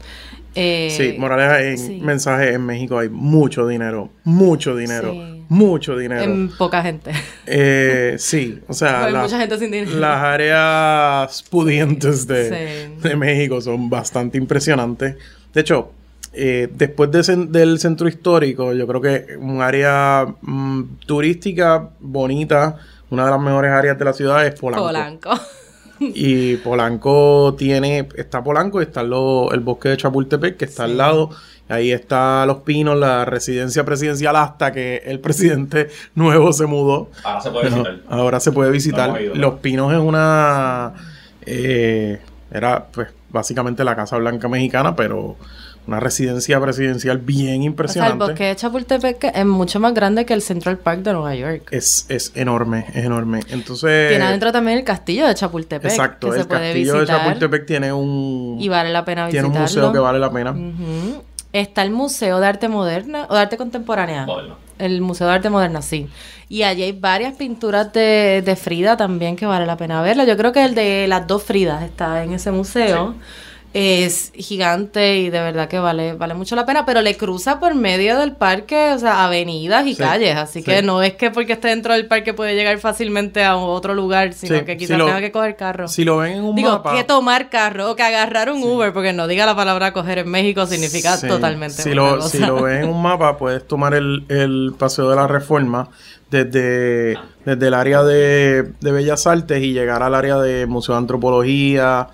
Eh, sí, Moraleja, en mensaje en México hay mucho dinero, mucho dinero, mucho dinero. En poca gente. Eh, sí, o sea, mucha gente sin dinero. las áreas pudientes de, México son bastante impresionantes. De hecho, eh, después del centro histórico, yo creo que un área mm, turística bonita, una de las mejores áreas de la ciudad es Polanco. Polanco. Y Polanco tiene, está Polanco y está el bosque de Chapultepec, que está al lado. Ahí está Los Pinos, la residencia presidencial hasta que el presidente nuevo se mudó. Ahora se puede visitar. ahora se puede visitar. Los Pinos es una... Eh, era pues básicamente la Casa Blanca mexicana, pero una residencia presidencial bien impresionante. O sea, el bosque de Chapultepec es mucho más grande que el Central Park de Nueva York. Es, es enorme, es enorme. Entonces... Tiene adentro también el castillo de Chapultepec. Exacto, el castillo de Chapultepec tiene un... Y vale la pena visitarlo. Tiene un museo que vale la pena. Está el Museo de Arte Moderna o de Arte Contemporánea. El Museo de Arte Moderna, sí. Y allí hay varias pinturas de, de Frida también que vale la pena verla. Yo creo que el de las dos Fridas está en ese museo. Sí es gigante y de verdad que vale, vale mucho la pena, pero le cruza por medio del parque, o sea, avenidas y calles, así que no es que porque esté dentro del parque puede llegar fácilmente a otro lugar, sino que quizás tenga que coger carro. Si lo ven en un Digo, que tomar carro o que agarrar un Uber, porque no diga la palabra coger en México significa totalmente si lo, si lo ven en un mapa, puedes tomar el, el paseo de la reforma desde, desde el área de, de Bellas Artes y llegar al área de Museo de Antropología,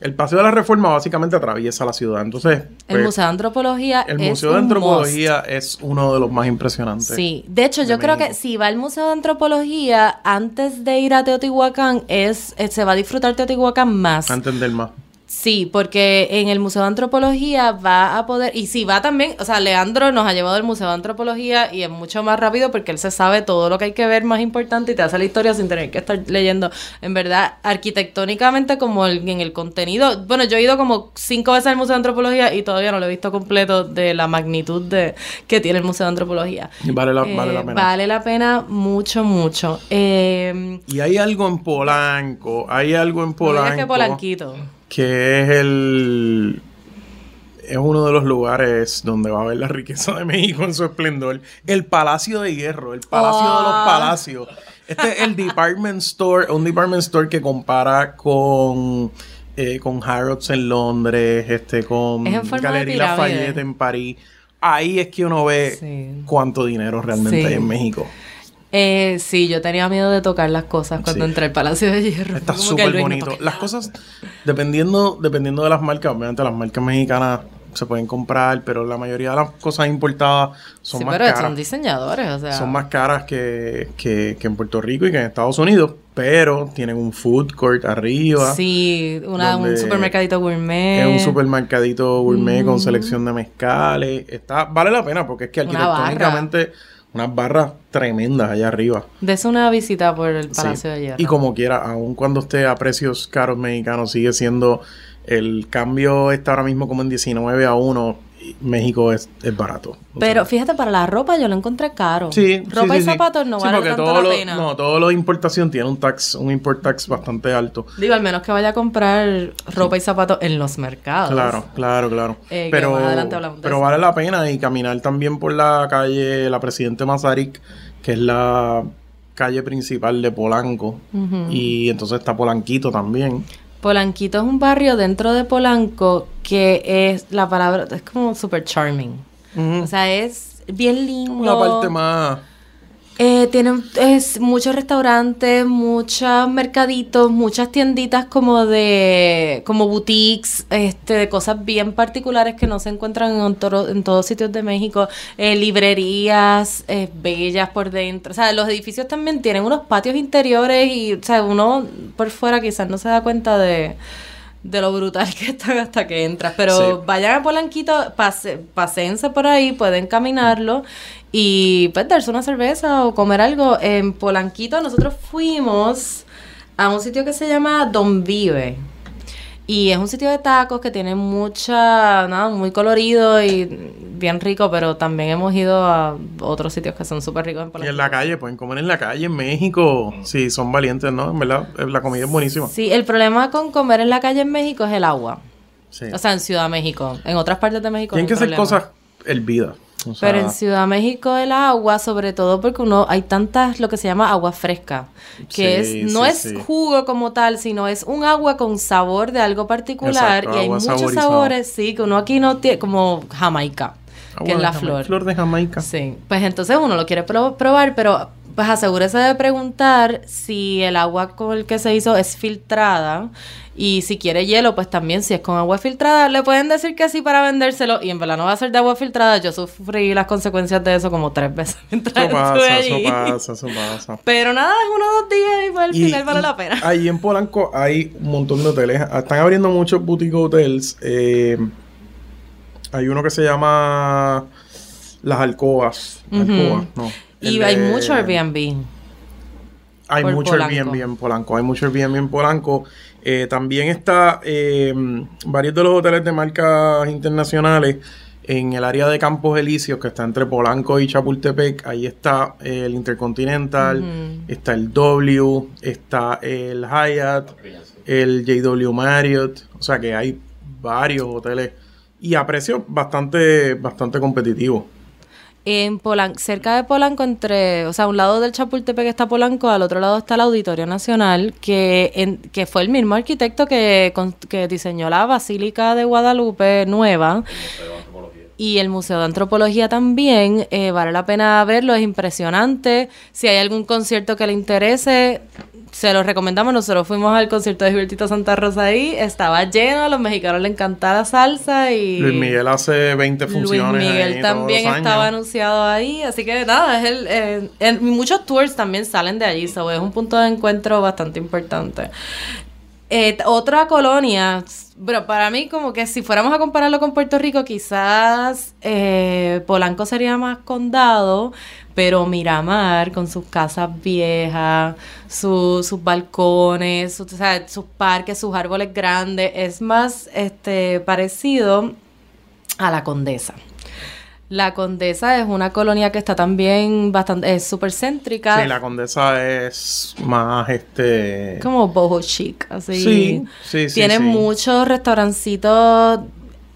el Paseo de la Reforma básicamente atraviesa la ciudad. Entonces. El pues, Museo de Antropología. El Museo de Antropología es uno de los más impresionantes. Sí. De hecho, yo creo que si va al Museo de Antropología, antes de ir a Teotihuacán, es, se va a disfrutar Teotihuacán más. A entender más. Sí, porque en el Museo de Antropología va a poder, y si va también, o sea, Leandro nos ha llevado al Museo de Antropología y es mucho más rápido porque él se sabe todo lo que hay que ver más importante y te hace la historia sin tener que estar leyendo. En verdad, arquitectónicamente como en el contenido, bueno, yo he ido como cinco veces al Museo de Antropología y todavía no lo he visto completo de la magnitud de que tiene el Museo de Antropología. vale la, vale la eh, pena. Vale la pena mucho, mucho. Eh, y hay algo en Polanco, hay algo en Polanco. que Polanquito que es el es uno de los lugares donde va a ver la riqueza de México en su esplendor. El Palacio de Hierro, el Palacio de los ah. Palacios. Este es el department store, un department store que compara con eh, con Harrods en Londres, este con Galería Lafayette en París. Ahí es que uno ve cuánto dinero realmente hay en México. Eh, sí, yo tenía miedo de tocar las cosas cuando entré al Palacio de Hierro. Está súper bonito. las cosas, dependiendo, dependiendo de las marcas, obviamente las marcas mexicanas se pueden comprar, pero la mayoría de las cosas importadas son más caras. son diseñadores, o sea. Son más caras que, que, que, en Puerto Rico y que en Estados Unidos, pero tienen un food court arriba. Sí, una, un supermercadito gourmet. Es un supermercadito gourmet con selección de mezcales. Está, vale la pena porque es que arquitectónicamente unas barras tremendas allá arriba. Des una visita por el Palacio de Hierro. Y como quiera, aun cuando esté a precios caros mexicanos, sigue siendo el cambio está ahora mismo como en 19 a 1 México es, barato. Pero fíjate, para la ropa yo lo encontré caro. Sí, Ropa y zapatos no vale tanto la pena. No, todo lo de importación tiene un tax, un import tax bastante alto. Digo, al menos que vaya a comprar ropa y zapatos en los mercados. Claro, claro, claro. Eh, pero pero vale la pena y caminar también por la calle La Presidente Mazarik, que es la calle principal de Polanco. Y entonces está Polanquito también. Polanquito es un barrio dentro de Polanco que es, la palabra, es como super charming. O sea, es bien lindo. Una parte más eh, tienen muchos restaurantes, muchos mercaditos, muchas tienditas como de como boutiques, este, de cosas bien particulares que no se encuentran en, en todos sitios de México, eh, librerías eh, bellas por dentro, o sea, los edificios también tienen unos patios interiores y, o sea, uno por fuera quizás no se da cuenta de de lo brutal que están hasta que entras. Pero vayan a Polanquito, pase, paseense por ahí, pueden caminarlo y pues darse una cerveza o comer algo. En Polanquito nosotros fuimos a un sitio que se llama Don Vive. Y es un sitio de tacos que tiene mucha, nada, muy colorido y bien rico, pero también hemos ido a otros sitios que son súper ricos en Polanquito. Y en la calle, pueden comer en la calle en México. Sí, son valientes, ¿no? En verdad, eh, la comida es buenísima. Sí, el problema con comer en la calle en México es el agua. Sí. O sea, en Ciudad de México. En otras partes de México. Tienen que ser cosas hervidas. Pero en Ciudad México el agua, sobre todo porque uno hay tantas lo que se llama agua fresca, que es no es jugo como tal, sino es un agua con sabor de algo particular y hay muchos sabores, sí, que uno aquí no tiene como Jamaica, que es la flor. Flor de Jamaica. Sí. Pues entonces uno lo quiere probar, pero pues asegúrese de preguntar si el agua con el que se hizo es filtrada y si quiere hielo, pues también si es con agua filtrada, le pueden decir que sí para vendérselo y en verdad no va a ser de agua filtrada. Yo sufrí las consecuencias de eso como tres veces mientras eso pasa, Eso pasa, eso pasa. Pero nada, es uno o dos días y pues al final vale la pena. Ahí en Polanco hay un montón de hoteles. Están abriendo muchos boutique hotels. Eh, hay uno que se llama Las Alcobas. Alcobas, no. Y hay mucho Airbnb. Hay mucho Polanco. Airbnb en Polanco. Hay mucho Airbnb en Polanco. Eh, también está eh, varios de los hoteles de marcas internacionales en el área de Campos Elíseos, que está entre Polanco y Chapultepec. Ahí está eh, el Intercontinental, está el W, está el Hyatt, el JW Marriott. O sea que hay varios hoteles y a precios bastante, bastante competitivos. En Polanco, cerca de Polanco, entre, o sea, a un lado del Chapultepec está Polanco, al otro lado está el Auditorio Nacional, que, en- que fue el mismo arquitecto que, con- que diseñó la Basílica de Guadalupe nueva. Y el Museo de Antropología también, eh, vale la pena verlo, es impresionante. Si hay algún concierto que le interese, se lo recomendamos. Nosotros fuimos al concierto de Gilbertito Santa Rosa ahí, estaba lleno, a los mexicanos les encanta la salsa y... Luis Miguel hace 20 Luis funciones. Miguel ahí todos también los estaba años. anunciado ahí, así que nada, es el, eh, en- muchos tours también salen de allí, so es un punto de encuentro bastante importante. Eh, otra colonia, pero para mí como que si fuéramos a compararlo con Puerto Rico, quizás eh, Polanco sería más condado, pero Miramar con sus casas viejas, su- sus balcones, su- o sea, sus parques, sus árboles grandes, es más este parecido a la Condesa. La Condesa es una colonia que está también bastante, es súper céntrica, Sí, la condesa es más este. como boho chic, así. Sí, sí, sí, Tiene sí. muchos restaurancitos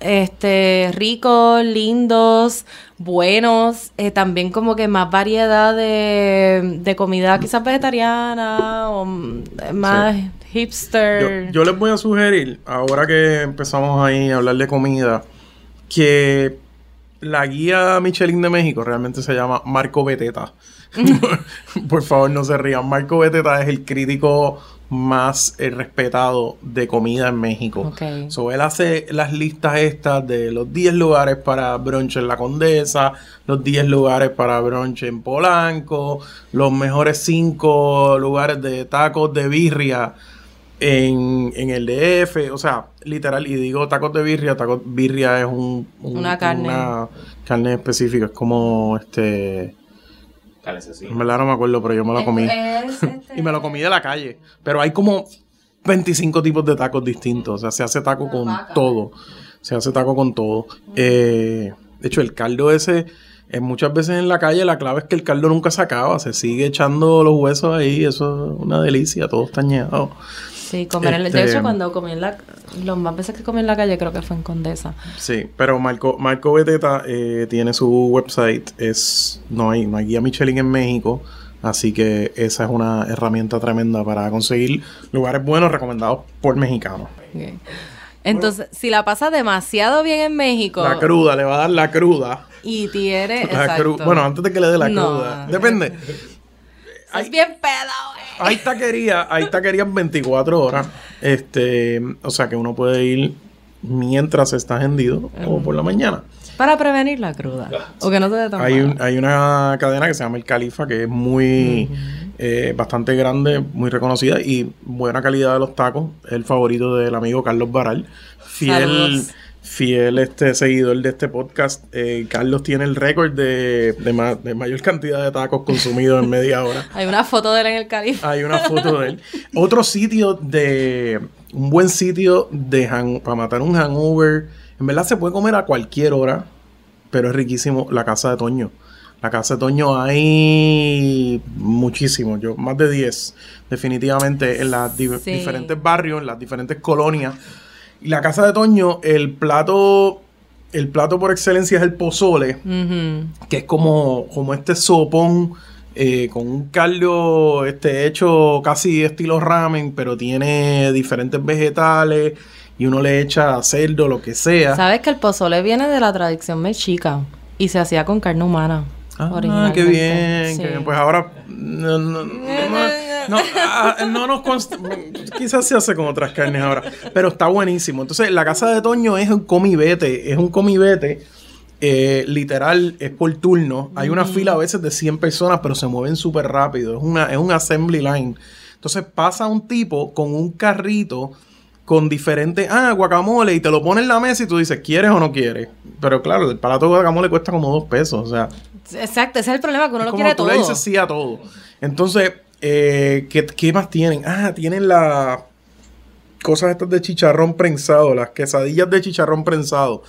este ricos, lindos, buenos, eh, también como que más variedad de, de comida quizás vegetariana o mm, más Yo, hipster. yo les voy a sugerir, ahora que empezamos ahí a hablar de comida, que la guía Michelin de México realmente se llama Marco Beteta. Por favor, no se rían. Marco Beteta es el crítico más eh, respetado de comida en México. Ok. So, él hace las listas estas de los 10 lugares para brunch en La Condesa, los 10 lugares para brunch en Polanco, los mejores 5 lugares de tacos de birria en, en el DF. O sea, literal, y digo tacos de birria, tacos birria es un, un- Una carne. una carne específica, es como este... En verdad no me acuerdo, pero yo me lo comí. Es, este, Y me lo comí de la calle. Pero hay como 25 tipos de tacos distintos. O sea, se hace taco con todo. Se hace taco con todo. Eh, de hecho, el caldo ese, eh, muchas veces en la calle, la clave es que el caldo nunca se acaba. Se sigue echando los huesos ahí. Eso es una delicia. Todo está añejo. Sí, comer en la- Este- De hecho, cuando comí en la... Los más veces que comí en la calle creo que fue en Condesa. Sí, pero Marco, Marco Beteta eh, tiene su website. Es, no, hay, no hay guía Michelin en México. Así que esa es una herramienta tremenda para conseguir lugares buenos recomendados por mexicanos. Ok. Entonces, si la pasa demasiado bien en México La cruda, le va a dar la cruda. y tiene... La exacto. cru- Bueno, antes de que le dé la No. cruda. Depende. Es bien pedo. Hay taquerías, hay taquerías 24 horas. Este, o sea que uno puede ir mientras está hendido o por la mañana. Para prevenir la cruda. O que no te dé tan Hay, un- hay una cadena que se llama El Califa que es muy eh, bastante grande, muy reconocida y buena calidad de los tacos. Es el favorito del amigo Carlos Baral. Fiel, Saludos. Fiel este seguidor de este podcast. Eh, Carlos tiene el récord de, de, ma- de mayor cantidad de tacos consumidos en media hora. Hay una foto de él en el califa. Hay una foto de él. Otro sitio de. Un buen sitio de hang- para matar un hangover. En verdad se puede comer a cualquier hora, pero es riquísimo la casa de Toño. La casa de Toño hay muchísimo, yo más de 10, definitivamente, en los Sí. diferentes barrios, en las diferentes colonias. Y la casa de Toño, el plato, el plato por excelencia es el pozole que es como, como este sopón eh, con un caldo este, hecho casi estilo ramen, pero tiene diferentes vegetales y uno le echa cerdo, lo que sea. Sabes que el pozole viene de la tradición mexica y se hacía con carne humana. Ah, qué bien, Sí. qué bien. Pues ahora no, no, no, no, ah, no nos consta- quizás se hace con otras carnes ahora, pero está buenísimo. Entonces, la casa de Toño es un comibete, es un comibete eh, literal, es por turno. Hay una fila a veces de 100 personas, pero se mueven súper rápido. Es, una, es un assembly line. Entonces pasa un tipo con un carrito con diferentes, ah, guacamole, y te lo pone en la mesa y tú dices, ¿quieres o no quieres? Pero claro, el plato de guacamole cuesta como dos pesos, o sea, Exacto, ese es el problema, que uno es lo quiere tú todo. le dices sí a todo. Entonces, eh, ¿qué, qué más tienen? Ah, tienen las cosas estas de chicharrón prensado, las quesadillas de chicharrón prensado.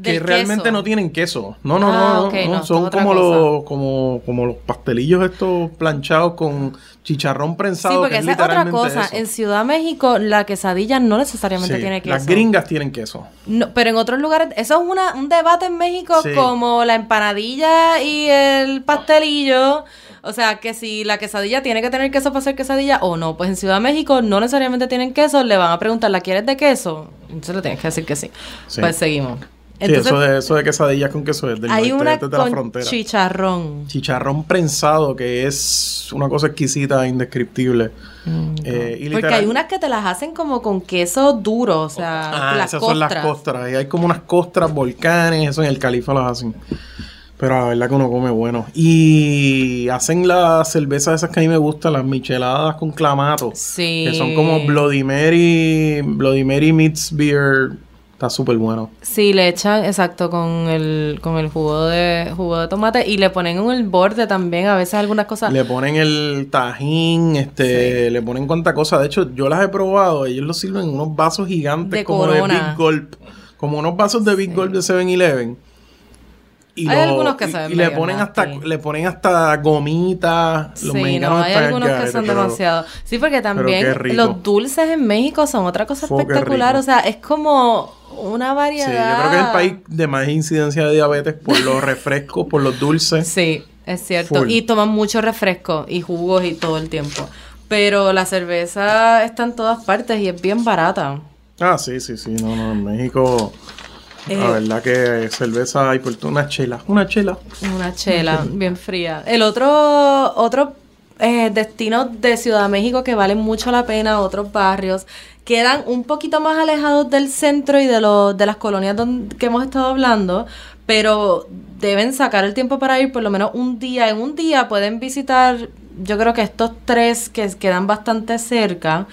Que Del realmente queso. no tienen queso. No, no, Ah, no, no, ok, no, Son como los, como, como los pastelillos estos planchados con chicharrón prensado. Sí, que porque es esa es otra cosa. eso. En Ciudad México, la quesadilla no necesariamente Sí, tiene queso. Las gringas tienen queso. No, pero en otros lugares, eso es una, un debate en México Sí. como la empanadilla y el pastelillo. O sea, que si la quesadilla tiene que tener queso para ser quesadilla o no. Pues en Ciudad de México no necesariamente tienen queso, le van a preguntar, ¿la quieres de queso? Entonces le tienes que decir que sí. Sí. Pues seguimos. Sí, eso de, eso de quesadillas con queso es del hay norte, una de la con frontera. chicharrón. Chicharrón prensado, que es una cosa exquisita, indescriptible. Eh, y Porque hay unas que te las hacen como con queso duro, o sea, Ah, las esas son las costras. costras. Y hay como unas costras, volcanes, eso en el califa las hacen. Pero la verdad que uno come bueno. Y hacen las cervezas esas que a mí me gustan, las micheladas con clamato. Sí. Que son como Bloody Mary, Bloody Mary meets beer. Está súper bueno. Sí, le echan, exacto, con el, con el jugo de, jugo de tomate y le ponen en el borde también a veces algunas cosas. Le ponen el tajín, este, le ponen cuánta cosa. De hecho, yo las he probado. Ellos lo sirven en unos vasos gigantes De como Corona. de Big Gulp. Como unos vasos de Big Gulp de 7-Eleven. Y, Hay lo- algunos que y- se ven y le ponen hasta le ponen hasta gomitas. Los sí, mexicanos no, hay algunos que son pero- demasiado. Sí, porque también los dulces en México son otra cosa espectacular. O sea, es como una Sí, variedad. yo creo que es el país de más incidencia de diabetes por los refrescos, por los dulces. Sí, es cierto. Full. Y toman mucho refresco y jugos y todo el tiempo. Pero la cerveza está en todas partes y es bien barata. Ah, sí, sí, sí. No, no, en México. Eh, la verdad que cerveza hay por todo. Una chela. Una chela. Una chela bien fría. El otro, otro eh, destino de Ciudad de México que valen mucho la pena, otros barrios, quedan un poquito más alejados del centro y de, de las colonias donde, que hemos estado hablando, pero deben sacar el tiempo para ir por lo menos un día. En un día pueden visitar, yo creo que estos tres que quedan bastante cerca.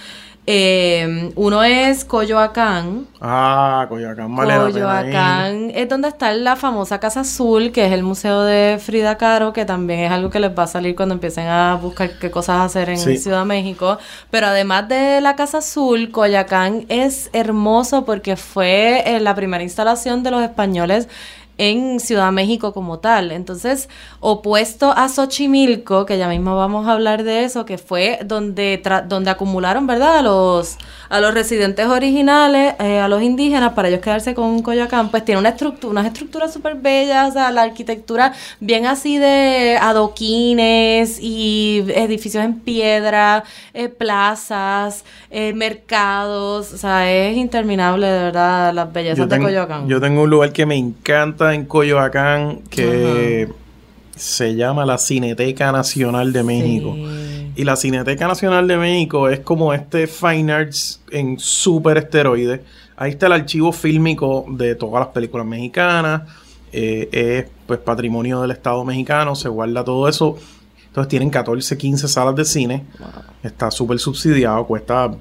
Eh, uno es Coyoacán. Ah, Coyoacán vale. Coyoacán es donde está la famosa Casa Azul, que es el museo de Frida Kahlo, que también es algo que les va a salir cuando empiecen a buscar qué cosas hacer en Sí. Ciudad de México. Pero además de la Casa Azul, Coyoacán es hermoso porque fue eh, la primera instalación de los españoles en Ciudad México como tal. Entonces, opuesto a Xochimilco, que ya mismo vamos a hablar de eso, que fue donde, tra- donde acumularon, ¿verdad? A los, a los residentes originales, eh, a los indígenas, para ellos quedarse con Coyoacán, pues tiene una estructura, unas estructuras súper bellas, o sea, la arquitectura bien así de adoquines y edificios en piedra, eh, plazas, eh, mercados, o sea, es interminable de verdad las bellezas Yo de tengo, Coyoacán. yo tengo un lugar que me encanta en Coyoacán que se llama la Cineteca Nacional de México. Sí. Y la Cineteca Nacional de México es como este Fine Arts en super esteroides. Ahí está el archivo fílmico de todas las películas mexicanas. Eh, es pues patrimonio del Estado mexicano, se guarda todo eso. Entonces tienen 14, 15 salas de cine. Está súper subsidiado, cuesta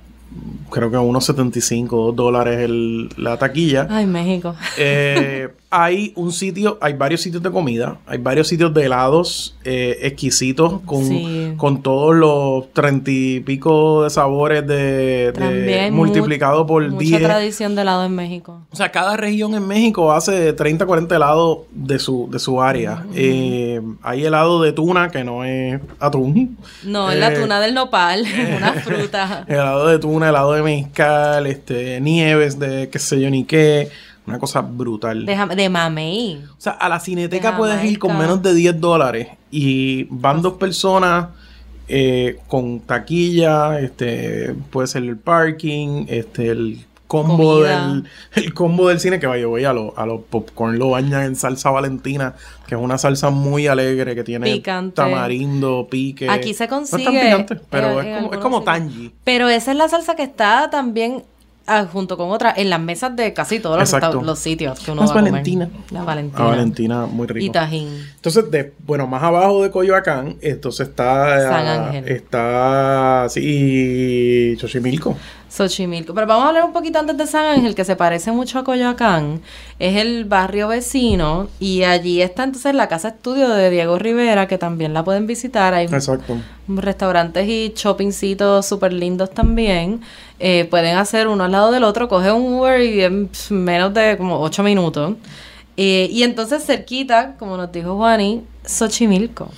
creo que unos 75 2 dólares el- la taquilla. Ay, México. Eh, hay un sitio, hay varios sitios de comida, hay varios sitios de helados eh, exquisitos con, Sí. con todos los treinta y pico de sabores de, de multiplicado mu- por mucha 10. tradición de helado en México. O sea, cada región en México hace 30, 40 helados de su, de su área. Eh, hay helado de tuna, que no es atún. No, es la Eh, tuna del nopal, una fruta. helado de tuna, helado de mezcal, este, nieves de qué sé yo ni qué. Una cosa brutal. De, de mamey. O sea, a la cineteca De puedes ir con menos de 10 dólares y van dos personas eh, con taquilla, este, puede ser el parking, este, el combo Comida. del el combo del cine que vaya voy a los a los popcorn lo bañan en salsa valentina que es una salsa muy alegre que tiene Picante. tamarindo pique Aquí se no es tan consigue, picante pero eh, es como, es como tangy Pero esa es la salsa que está también ah, junto con otra en las mesas de casi todos los, sitios que uno Las va a comer. Valentina. La Valentina. a Valentina muy rico Y tajín. Entonces, de, bueno, más abajo de Coyoacán, entonces está... San ah, Ángel. Está, sí, Xochimilco. Xochimilco. Pero vamos a hablar un poquito antes de San Ángel, que se parece mucho a Coyoacán. Es el barrio vecino y allí está entonces la casa estudio de Diego Rivera, que también la pueden visitar. Hay Exacto. restaurantes y shoppingcitos súper lindos también. Eh, pueden hacer uno al lado del otro, coge un Uber y en menos de como ocho minutos. Eh, y entonces cerquita, como nos dijo Juani, Xochimilco.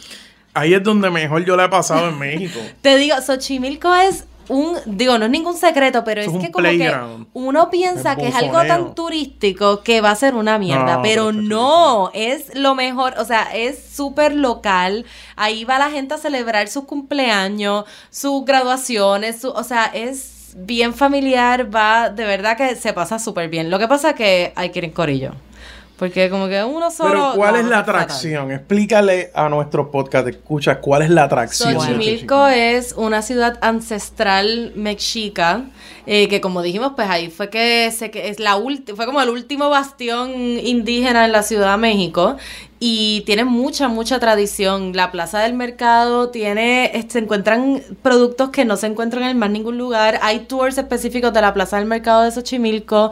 Ahí es donde mejor yo la he pasado en México. Te digo, Xochimilco es un, digo, no es ningún secreto, pero Eso es es que como playground. que uno piensa Es que es algo tan turístico que va a ser una mierda, No, pero no, es lo mejor, o sea, es súper local, ahí va la gente a celebrar sus cumpleaños, sus graduaciones, su, o sea, es bien familiar, va, de verdad que se pasa súper bien. Lo que pasa es que hay que ir en corillo. Porque como que uno solo... Pero ¿cuál no, es la fatal. atracción? Explícale a nuestro podcast, escucha, ¿cuál es la atracción? Xochimilco es una ciudad ancestral mexica eh, que como dijimos pues ahí fue que se que es la fue como el último bastión indígena en la Ciudad de México y tiene mucha mucha tradición la plaza del mercado tiene se encuentran productos que no se encuentran en más ningún lugar hay tours específicos de la plaza del mercado de Xochimilco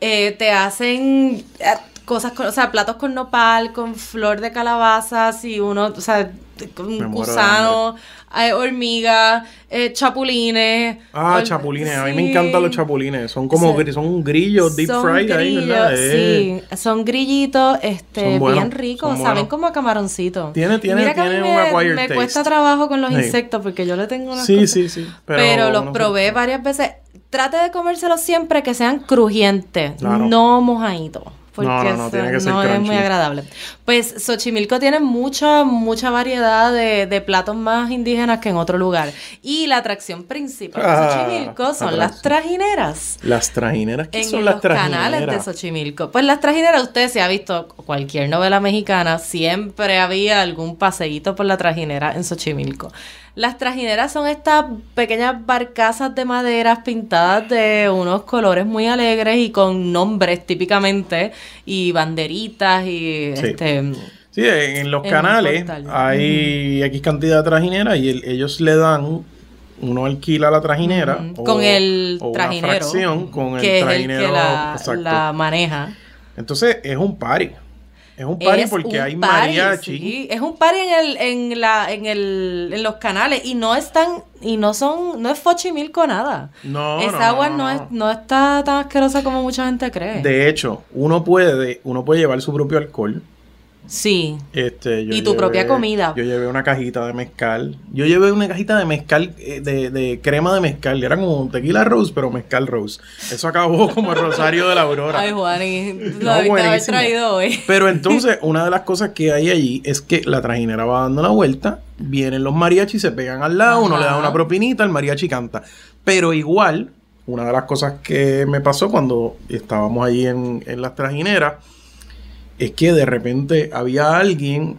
eh, te hacen eh, cosas con, o sea platos con nopal con flor de calabazas y uno o sea con gusano hay hormigas eh, chapulines Ah, chapulines. A mí me encantan los chapulines. Son como Sí. son grillos deep Son fried ahí, ¿verdad? Eh. Sí, son grillitos este, Son buenos, bien ricos, saben como a camaroncito. Tiene- tiene- Mira que a mí tiene un me, acquired me taste. cuesta trabajo con los Sí. insectos porque yo le tengo unas Sí, cosas. sí, sí. Pero, los no sé. probé varias veces. Trate de comérselos siempre que sean crujientes, Claro. no mojaditos. Porque No, no, no, eso tiene que ser no es muy agradable. Pues Xochimilco tiene mucha, mucha variedad de, de platos más indígenas que en otro lugar. Y la atracción principal de Ah, Xochimilco son las trajineras. Las trajineras. ¿Qué En son los las trajineras? canales de Xochimilco. Pues las trajineras, usted se ha visto cualquier novela mexicana, siempre había algún paseíto por la trajinera en Xochimilco. Las trajineras son estas pequeñas barcazas de maderas pintadas de unos colores muy alegres y con nombres típicamente y banderitas y Sí. este Sí, en, los En canales hay X cantidad de trajineras y el- ellos le dan, uno alquila la trajinera. O- con el o una trajinero fracción con que el es el trajinero. que la maneja. Entonces es un party. Es un party Es porque un hay party, mariachi. sí. Es un party en el, en la, en el, en los canales y no están, y no son, no es Fochimilco nada. No, Esa no, agua no, no, no. es, no está tan asquerosa como mucha gente cree. De hecho, uno puede, uno puede llevar su propio alcohol. Sí. Este, yo Y tu propia comida. Yo llevé una cajita de mezcal. Yo llevé una cajita de mezcal, eh, de, de crema de mezcal. Era como un tequila rose, pero mezcal rose. Eso acabó como el rosario de la aurora. Ay, Juani, lo No, haber traído hoy. Pero entonces, una de las cosas que hay allí es que la trajinera va dando la vuelta, vienen los mariachis, se pegan al lado, uno le da una propinita, el mariachi canta. Pero igual, una de las cosas que me pasó cuando estábamos allí en, en las trajineras, es que de repente había alguien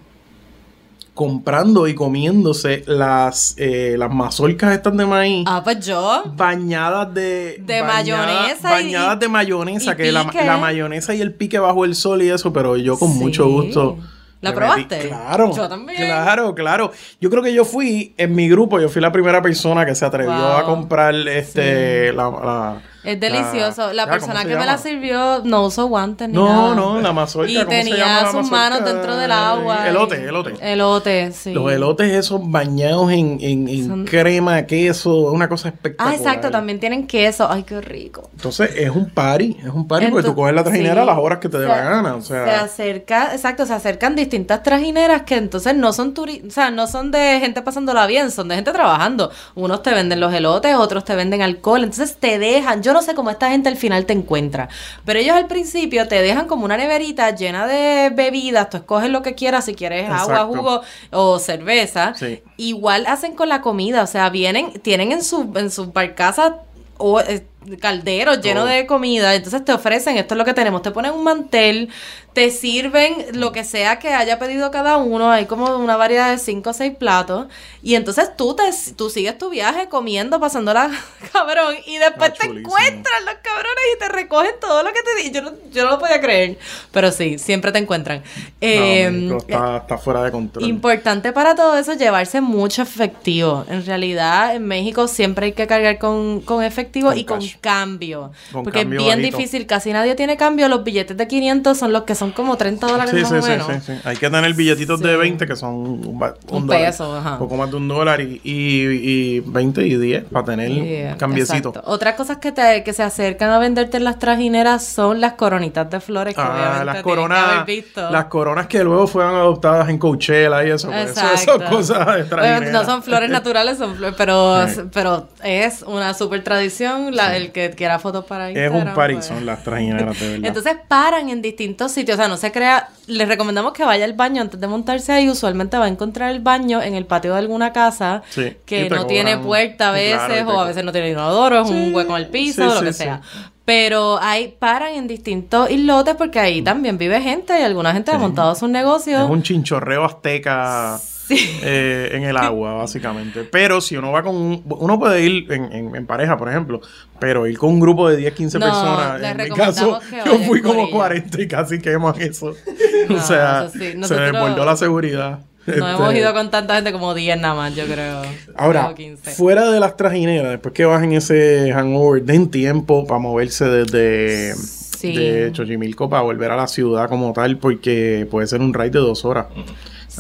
comprando y comiéndose las, eh, las mazorcas estas de maíz. Ah, pues yo. Bañadas de... De mayonesa y- Bañadas de mayonesa, y que la, la mayonesa y el pique bajo el sol y eso, pero yo con Sí. mucho gusto. ¿La probaste? metí- Claro. Yo también. Claro, claro. Yo creo que yo fui, en mi grupo, yo fui la primera persona que se atrevió Wow. a comprar este... La, la- Es delicioso. La persona ¿cómo se que me la sirvió no usó guantes ni No, nada. no, la mazorca. Y ¿cómo se tenía llama la sus mazorca? manos dentro del agua. Elote, elote. Elote, sí. Los elotes esos bañados en, en, en Son- crema, queso, una cosa espectacular. Ah, exacto, también tienen queso. Ay, qué rico. Entonces es un party, es un party porque tú coges la trajinera a las horas que te dé Se- la gana. O Se sea, acerca, exacto, se acercan distintas trajineras que entonces no son turi o sea, no son de gente pasándola bien, son de gente trabajando. Unos te venden los elotes, otros te venden alcohol, entonces te dejan, yo no sé cómo esta gente al final te encuentra, pero ellos al principio te dejan como una neverita llena de bebidas, tú escoges lo que quieras, si quieres agua, jugo o cerveza. Sí. Igual hacen con la comida, o sea, vienen, tienen en su en sus barcazas o, eh, calderos llenos de comida. Entonces te ofrecen, esto es lo que tenemos, te ponen un mantel, te sirven lo que sea que haya pedido cada uno, hay como una variedad de cinco o seis platos, y entonces tú te tú sigues tu viaje comiendo, pasándola cabrón, y después Ah, te encuentran los cabrones y te recogen todo lo que te di. Yo no, yo no lo podía creer, pero sí, siempre te encuentran. Eh, No, México está, está fuera de control. Importante para todo eso llevarse mucho efectivo. En realidad, en México siempre hay que cargar con, con efectivo Con y con cambio. Con porque cambio es bien bajito. difícil, casi nadie tiene cambio. Los billetes de 500 son los que son como 30 dólares Sí, más sí, o menos. sí, sí. Hay que tener billetitos de 20 que son un, Un dólar, peso, ajá. poco más de un dólar y, y, y 20 y 10 para tener Yeah, cambiecito. exacto. Otras cosas que, te, que se acercan a venderte en las trajineras son las coronitas de flores que Ah, obviamente las tienen que haber coronas, visto. las coronas que luego fueron adoptadas en Coachella y eso, pues eso, eso Exacto. es cosas de no son flores naturales, son flores, pero, pero es una super tradición. La, El que quiera fotos para Es Instagram. un party, pues. son las trajineras de verdad. Entonces paran en distintos sitios, o sea, no se crea, les recomendamos que vaya al baño antes de montarse ahí, usualmente va a encontrar el baño en el patio de alguna casa Sí, que no tiene puerta a veces o a veces no tiene inodoro, es un hueco en el piso, sí, lo que sea. Pero ahí paran en distintos islotes porque ahí también vive gente y alguna gente ha montado sus negocios. Es un chinchorreo azteca eh, en el agua, básicamente. Pero si uno va con un... Uno puede ir en, en- en pareja, por ejemplo, pero ir con un grupo de 10, 15 No, personas, en mi caso, yo fui como ella. 40 y casi queman eso. No, o sea, eso sí. se desbordó la seguridad. No Este, hemos ido con tanta gente como 10 nada más, yo creo. Ahora, O 15. fuera de las trajineras, después que bajen ese hangover, den tiempo para moverse desde Sí. de Xochimilco para volver a la ciudad como tal, porque puede ser un ride de dos horas.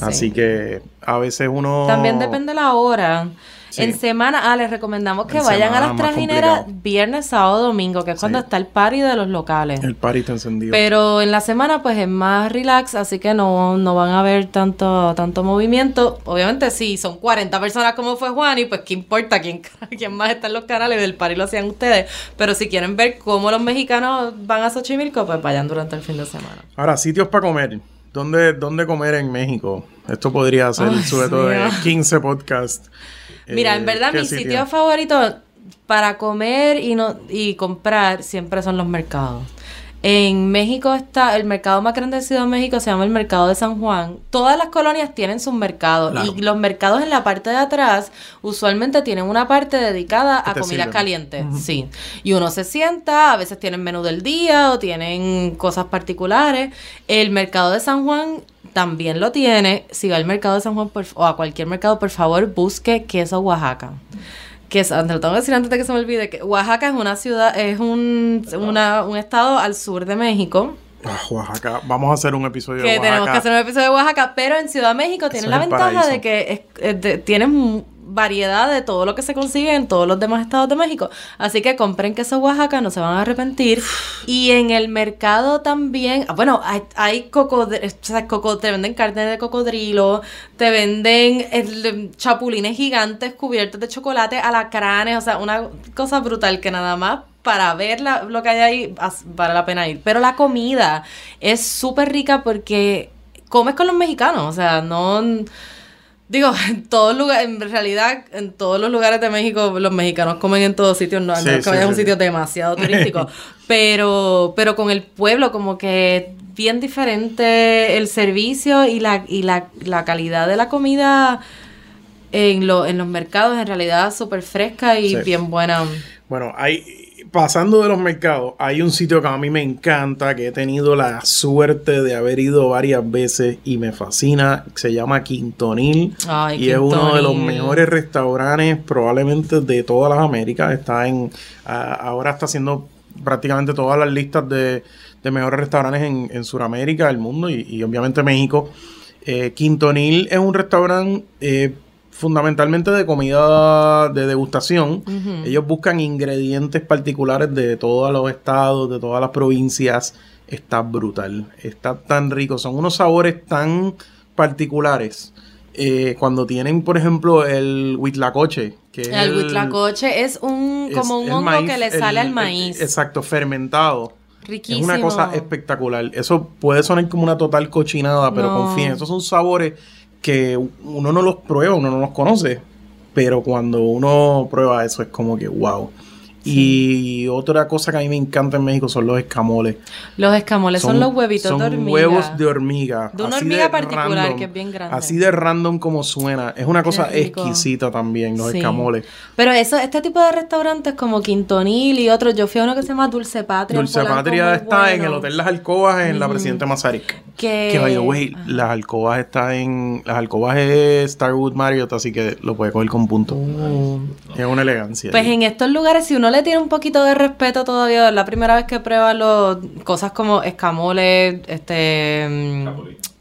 Así que a veces uno... También depende la hora. Sí. En semana, ah, les recomendamos que En vayan a las trajineras viernes, sábado, domingo, que es cuando Sí. está el party de los locales. El party está encendido. Pero en la semana pues es más relax, así que no, no van a ver tanto, tanto movimiento. Obviamente sí, son 40 personas como fue Juan y pues qué importa quién, quién más está en los canales del party lo hacían ustedes. Pero si quieren ver cómo los mexicanos van a Xochimilco, pues vayan durante el fin de semana. Ahora, sitios para comer. ¿Dónde, ¿Dónde comer en México? Esto podría ser Ay, sobre todo de mío. 15 podcasts. Mira, Eh, en verdad ¿qué mi sitio? sitio favorito para comer y no y comprar siempre son los mercados. En México está el mercado más grande de Ciudad de México, se llama el Mercado de San Juan. Todas las colonias tienen sus mercados Claro. y los mercados en la parte de atrás usualmente tienen una parte dedicada a comidas calientes, sí. Y uno se sienta, a veces tienen menú del día o tienen cosas particulares. El Mercado de San Juan también lo tiene. Si va al Mercado de San Juan por- o a cualquier mercado, por favor, busque queso Oaxaca. Que es, te lo tengo que decir antes de que se me olvide, que Oaxaca es una ciudad, es un, una- un estado al sur de México. Ah, Oaxaca. Vamos a hacer un episodio Que de Oaxaca. tenemos que hacer un episodio de Oaxaca, pero en Ciudad de México tienen Eso la ventaja paraíso. de que es, de- tienes variedad de todo lo que se consigue en todos los demás estados de México. Así que compren queso Oaxaca, no se van a arrepentir. Y en el mercado también, ah, bueno, hay, hay cocodri- o sea, coco- te venden carne de cocodrilo, te venden el, chapulines gigantes cubiertos de chocolate, alacranes, o sea, una cosa brutal que nada más para ver la- lo que hay ahí vale la pena ir. Pero la comida es súper rica porque comes con los mexicanos, o sea, no... Digo, en todos lugares, en realidad, en todos los lugares de México, los mexicanos comen en todos sitios, no, Sí, menos que sí, vayas a un sí. sitio demasiado turístico. pero, pero con el pueblo, como que bien diferente el servicio y la, y la, la calidad de la comida en, lo, en los mercados, en realidad súper fresca y Sí. bien buena. Bueno, hay, pasando de los mercados, hay un sitio que a mí me encanta, que he tenido la suerte de haber ido varias veces y me fascina. Se llama Quintonil. Ay, y es uno de los mejores restaurantes probablemente de todas las Américas. Está en, ahora está haciendo prácticamente todas las listas de, de mejores restaurantes en, en Sudamérica, el mundo y, y obviamente México. Eh, Quintonil es un restaurante eh, fundamentalmente de comida de degustación. Ellos buscan ingredientes particulares de todos los estados, de todas las provincias. Está brutal, está tan rico, son unos sabores tan particulares. Eh, cuando tienen, por ejemplo, el huitlacoche, que es El huitlacoche es un es como un el hongo maíz, que le el- sale al el- maíz. exacto, fermentado. Riquísimo. Es una cosa espectacular. Eso puede sonar como una total cochinada, pero No. confíen, esos son sabores que uno no los prueba, uno no los conoce, pero cuando uno prueba eso es como que wow. Y otra cosa que a mí me encanta en México son los escamoles. Los escamoles son, los huevitos son de hormiga. huevos de hormiga. De una así hormiga particular que es bien grande. Así de random como suena. Es una cosa exquisita también, los Sí. escamoles. Pero eso, este tipo de restaurantes como Quintonil y otros, yo fui a uno que se llama Dulce Patria. Dulce Polanco, Patria está en el Hotel Las Alcobas en la Presidente Mazarik. Que- Que by the way, las alcobas está en. Las alcobas es Starwood Marriott, así que lo puede coger con punto. Es una elegancia. Pues ahí. en estos lugares, si uno le tiene un poquito de respeto todavía, la primera vez que prueba los, cosas como escamoles, este mm,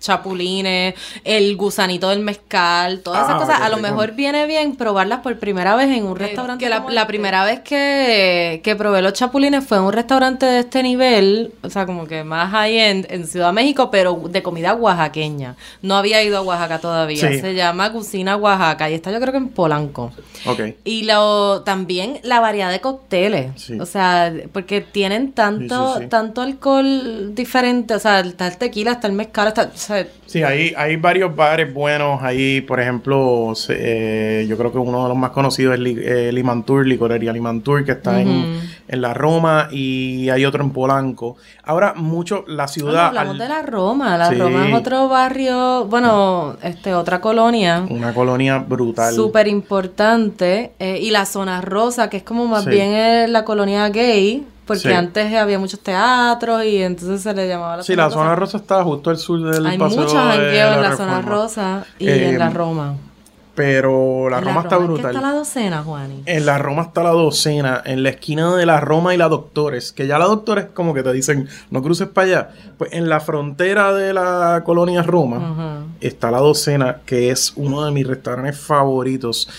chapulines, el gusanito del mezcal, todas esas Ah, cosas, a lo mejor viene bien probarlas por primera vez en un restaurante. que la, la primera vez que, que probé los chapulines fue en un restaurante de este nivel, o sea, como que más high-end en Ciudad México, pero de comida oaxaqueña. No había ido a Oaxaca todavía. Sí. Se llama Cocina Oaxaca y está yo creo que en Polanco. Ok. Y lo, también la variedad de cócteles. Sí. O sea, porque tienen tanto, Sí, sí, sí. tanto alcohol diferente. O sea, está el tequila, está el mezcal, está. O sea, halt Sí, hay, hay varios bares buenos ahí, por ejemplo, eh, yo creo que uno de los más conocidos es Li- eh, Limantur, Licorería Limantur, que está en, en la Roma, y hay otro en Polanco. Ahora, mucho, la ciudad... hablamos al- de la Roma. La Sí. Roma es otro barrio, bueno, este otra colonia. Una colonia brutal. Súper importante. eh, y la zona rosa, que es como más Sí. bien eh, la colonia gay. Porque Sí. antes había muchos teatros y entonces se le llamaba la Sí, zona la rosa. zona rosa está justo al sur del Hay paseo en la Reforma. zona rosa y Eh, en la Roma. Pero la En Roma está ¿en brutal. está la docena, Juani? En la Roma está la docena, en la esquina de la Roma y la Doctores, que ya la Doctores como que te dicen, no cruces para allá. Pues en la frontera de la colonia Roma está la docena, que es uno de mis restaurantes favoritos.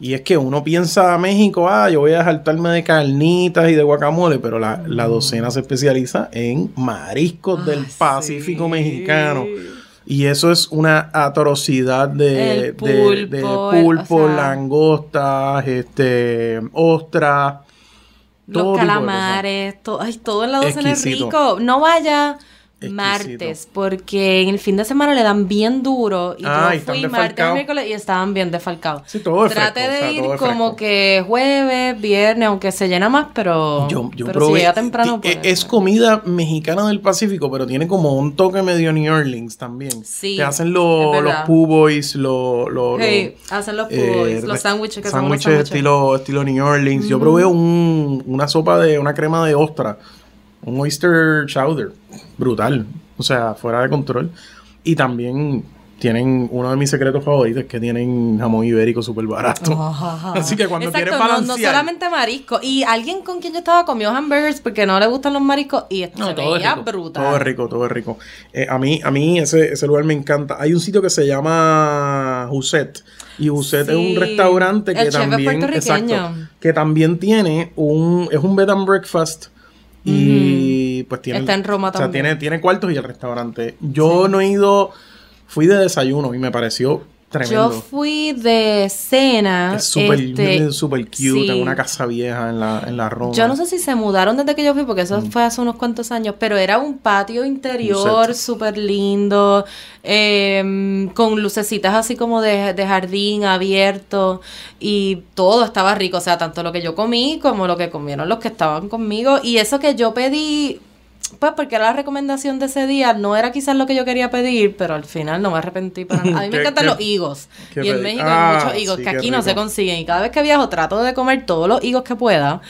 Y es que uno piensa a México, ah, yo voy a saltarme de carnitas y de guacamole, pero la, la docena se especializa en mariscos del Pacífico mexicano. Y eso es una atrocidad de, El de- pulpo, de el- pulpo, o sea- langostas, este, ostras. todo Los tipo de calamares, to- ay, todo en la docena es Exquisito. rico. No vaya Exquisito. martes, porque en el fin de semana le dan bien duro. Y Ah, yo fui martes, miércoles y estaban bien defalcados. Sí, todo es Trate fresco, de o sea, ir todo es como que jueves, viernes, aunque se llena más, pero, Yo, yo pero si probé- llega temprano. ti- pues, es comida mexicana del Pacífico, pero tiene como un toque medio New Orleans también. Sí, Que hacen los, es los verdad. po' boys, los... los- Hey, los, hacen los eh, boys, los re- sándwiches que son sándwiches. estilo, estilo New Orleans. Yo probé un, una sopa de una crema de ostra, un oyster chowder, brutal, o sea, fuera de control. Y también tienen uno de mis secretos favoritos, que tienen jamón ibérico súper barato. Así que cuando Exacto, quieres no- balancear... No, solamente marisco. Y alguien con quien yo estaba comió hamburgers porque no le gustan los mariscos y No, se todo es veía rico. brutal. Todo es rico, todo es rico. Eh, a mí, a mí ese, ese lugar me encanta. Hay un sitio que se llama Huset. Y Huset es Sí. un restaurante que El chef es también. Exacto. Que también tiene un. Es un bed and breakfast. Y pues tiene. Está en Roma o sea, también. tiene, tiene cuartos y el restaurante. Yo no he ido. Fui de desayuno y me pareció tremendo. Yo fui de cena. es súper este, súper cute. sí. En una casa vieja en la, en la Roma. Yo no sé si se mudaron desde que yo fui, porque eso Mm. fue hace unos cuantos años, pero era un patio interior súper lindo, eh, con lucecitas así como de, de jardín abierto, y todo estaba rico, o sea, tanto lo que yo comí como lo que comieron los que estaban conmigo, y eso que yo pedí, pues porque era la recomendación de ese día, no era quizás lo que yo quería pedir, pero al final no me arrepentí para nada. A mí me ¿Qué- encantan los higos, y en pedí? México Ah, hay muchos higos sí, que aquí no se consiguen, y cada vez que viajo trato de comer todos los higos que pueda.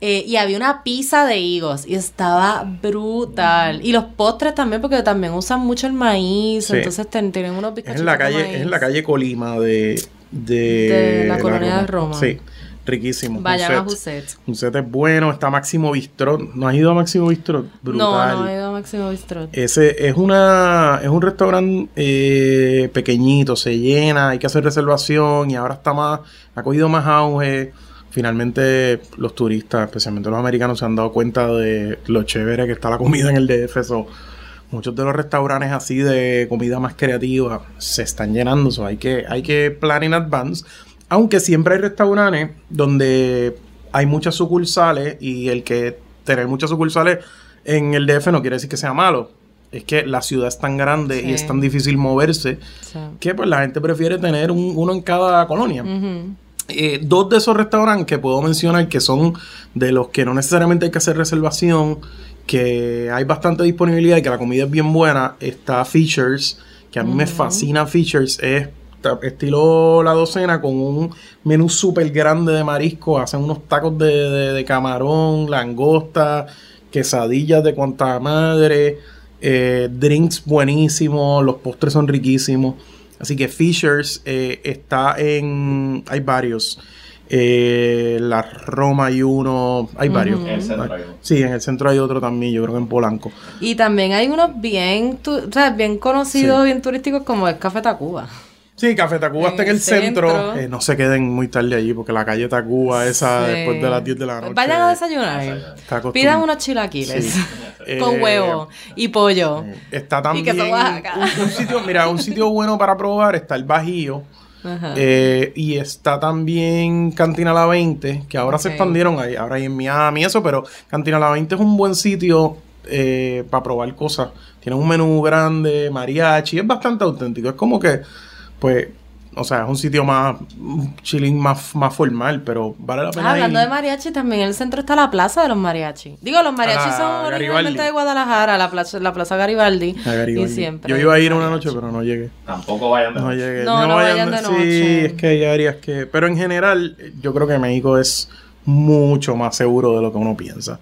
Eh, y había una pizza de higos y estaba brutal. Y los postres también, porque también usan mucho el maíz. Sí. Entonces ten- tienen unos Es bizcochitos en la de calle, maíz. es en la calle Colima de, de, De la colonia de Roma. Sí, riquísimo. Vayan a. Huset. Huset es bueno, está Máximo Bistrot. ¿No has ido a Máximo Bistrot? Brutal. No, no he ido a Máximo Bistrot. Ese es una es un restaurante eh, pequeñito, se llena, hay que hacer reservación y ahora está más, ha cogido más auge. Finalmente los turistas, especialmente los americanos, se han dado cuenta de lo chévere que está la comida en el DF. So, muchos de los restaurantes así de comida más creativa se están llenando. So, hay que hay que plan in advance. Aunque siempre hay restaurantes donde hay muchas sucursales y el que tener muchas sucursales en el DF no quiere decir que sea malo. Es que la ciudad es tan grande y es tan difícil moverse Sí. que pues la gente prefiere tener un- uno en cada colonia. Eh, dos de esos restaurantes que puedo mencionar que son de los que no necesariamente hay que hacer reservación, que hay bastante disponibilidad y que la comida es bien buena, está Features, que a mí me fascina Features, es estilo la docena con un menú súper grande de marisco, hacen unos tacos de, de- de camarón, langosta, quesadillas de cuanta madre, eh, drinks buenísimos, los postres son riquísimos. Así que Fishers eh, está en. Hay varios. Eh, la Roma hay uno. Hay varios. En el centro hay uno. Sí, en el centro hay otro también, yo creo que en Polanco. Y también hay unos bien, tu- o sea, bien conocidos, Sí. bien turísticos como el Café Tacuba. Sí, Café Tacuba está en el centro. Eh, no se queden muy tarde allí porque la calle Tacuba, esa Sí. después de las 10 de la noche. Vayan a desayunar. Pidan unos chilaquiles Sí. con Eh, huevo y pollo. Está también Oaxaca. un, un sitio, mira, un sitio bueno para probar está el Bajío. Ajá. Eh, y está también Cantina La 20, que ahora se expandieron ahí, ahora hay en Miami y eso, pero Cantina La 20 es un buen sitio eh, para probar cosas. Tiene un menú grande, mariachi, es bastante auténtico. Es como que, pues, o sea, es un sitio más chilling, más, más formal, pero vale la pena. Ah, hablando ir. de mariachi, también en el centro está la plaza de los mariachi. Digo, los mariachis la son Garibaldi. originalmente de Guadalajara, la plaza, la plaza Garibaldi. A Garibaldi. Y siempre. Yo iba a ir una mariachi. noche, pero no llegué. Tampoco vayan de No noche. llegué. No, no vayan de Sí, noche. es que hay áreas que. Pero en general, yo creo que México es mucho más seguro de lo que uno piensa.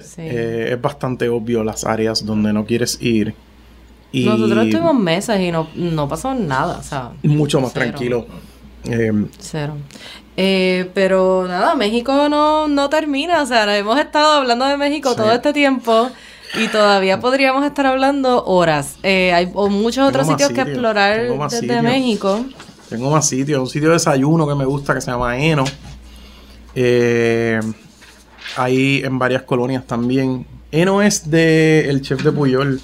Sí. Eh, es bastante obvio las áreas donde no quieres ir. Y Nosotros estuvimos meses y no, no pasó nada, o sea, mucho más cero. tranquilo. Eh, Cero. Eh, pero nada, México no, no termina. O sea, hemos estado hablando de México Sí. todo este tiempo y todavía podríamos estar hablando horas. Eh, hay o muchos otros sitios que explorar desde. México. tengo más sitios. Un sitio de desayuno que me gusta que se llama Eno. Eh, hay en varias colonias también. Eno es de el chef de Puyol.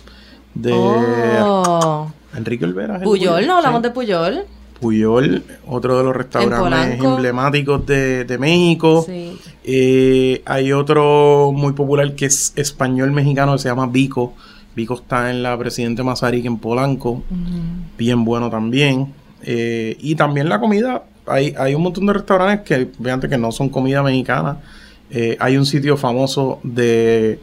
De Oh. Enrique Olvera. ¿es el Puyol, no hablamos Sí. de Puyol. Puyol, otro de los restaurantes emblemáticos de, de México. Sí. Eh, hay otro muy popular que es español mexicano que se llama Vico. Vico está en la Presidente Mazarik en Polanco. Bien bueno también. Eh, y también la comida. Hay, hay un montón de restaurantes que, vean que no son comida mexicana. Eh, hay un sitio famoso de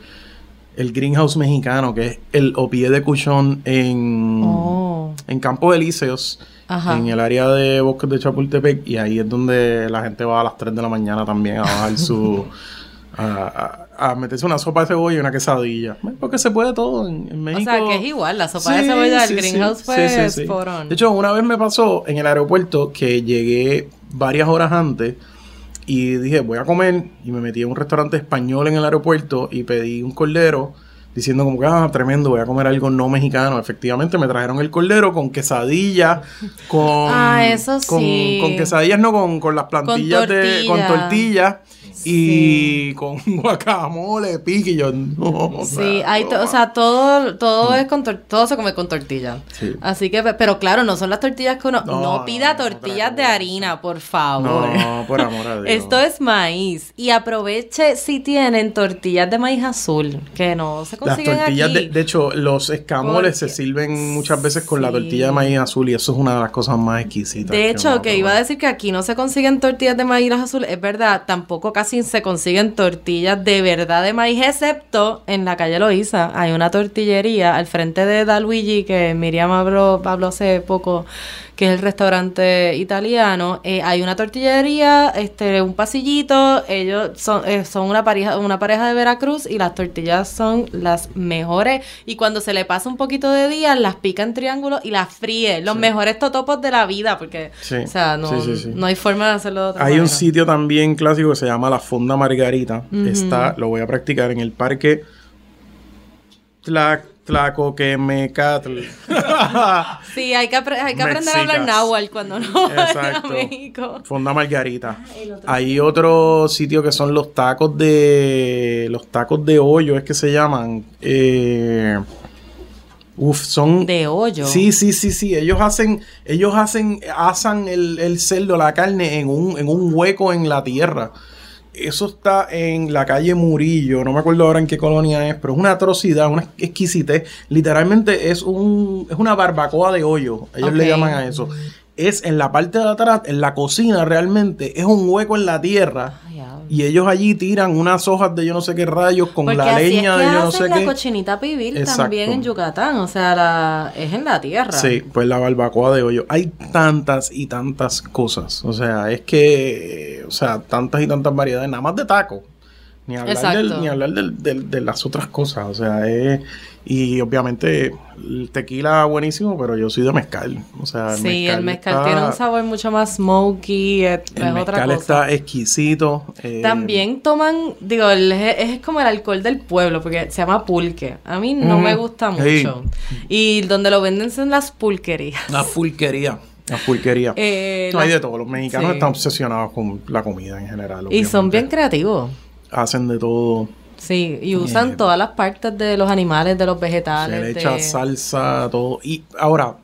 el Greenhouse mexicano que es el Opie de Cuchón en, Oh. en Campo Elíseos, Ajá. en el área de Bosques de Chapultepec, y ahí es donde la gente va a las 3 de la mañana también a bajar su. a, a- a meterse una sopa de cebolla y una quesadilla. Porque se puede todo en, en O México. sea, que es igual, la sopa de cebolla del sí. Greenhouse fue sí, on. De hecho, una vez me pasó en el aeropuerto que llegué varias horas antes y dije, voy a comer. Y me metí a un restaurante español en el aeropuerto y pedí un cordero diciendo como que, ah, tremendo, voy a comer algo no mexicano. Efectivamente, me trajeron el cordero con quesadilla, con... Ah, eso sí. Con, quesadillas, no, con, con las plantillas de... Con tortilla. Y con guacamole, pique, yo, no. Sí, hay o sea, todo, todo es con todo se come con tortilla. Mm. Sí. Así que, pe- pero claro, no son las tortillas que uno, No, no, pida no, tortillas de harina, por favor. No, por amor a Dios. Esto es maíz y aproveche si tienen tortillas de maíz azul que no se Las consiguen tortillas, aquí. de, de hecho, los escamoles se sirven muchas veces con la tortilla de maíz azul y eso es una de las cosas más exquisitas. De hecho, que puede iba a decir que aquí no se consiguen tortillas de maíz azul, es verdad, tampoco casi se consiguen tortillas de verdad de maíz, excepto en la calle Loíza. Hay una tortillería al frente de Da Luigi que Miriam habló, habló hace poco, que es el restaurante italiano. Eh, hay una tortillería, este, un pasillito, ellos son, eh, son una pareja, una pareja de Veracruz y las tortillas son las mejores. Y cuando se le pasa un poquito de día, las pica en triángulo y las fríe. Los mejores totopos de la vida, porque, Sí, o sea, no, sí, no hay forma de hacerlo de otra Hay un sitio también clásico que se llama La Fonda Margarita. Está, lo voy a practicar en el parque Tla, Tlacoquemecatl. Sí, hay que, apre- hay que aprender a hablar náhuatl cuando no a Exacto. México. Fonda Margarita. Hay otro sitio que son los tacos de. Los tacos de hoyo, es que se llaman. Eh, uf, son. De hoyo. Sí, sí, sí, sí. Ellos hacen, ellos hacen, asan el, el cerdo, la carne en un, en un hueco en la tierra. Eso está en la calle Murillo, no me acuerdo ahora en qué colonia es, pero es una atrocidad, una exquisitez. Literalmente es un, es una barbacoa de hoyo. Ellos le llaman a eso. es en la parte de atrás, en la cocina realmente, es un hueco en la tierra. Ay, diablo. Y ellos allí tiran unas hojas de yo no sé qué rayos con Porque la así leña es de yo no sé la qué. cochinita pibil Exacto. también en Yucatán, o sea, la, es en la tierra. Sí, pues la barbacoa de hoyo. Hay tantas y tantas cosas. O sea, es que, o sea, tantas y tantas variedades, nada más de taco. Ni hablar, del- ni hablar del- del- de las otras cosas. O sea, es. Y obviamente el tequila buenísimo, pero yo soy de mezcal. O sea, el Sí, el mezcal está- tiene un sabor mucho más smoky, es, El es otra mezcal cosa. está exquisito. eh, También toman, digo, el- es, es como el alcohol del pueblo, porque se llama pulque. A mí no me gusta Sí. mucho. Y donde lo venden son las pulquerías. La pulquería. La pulquería. Eh, No, hay las- de todo. Los mexicanos sí. están obsesionados con la comida en general. Y son bien creativos. Hacen de todo. Sí, y usan Eh, todas las partes de los animales, de los vegetales. Se le de- echa salsa, todo. Y ahora,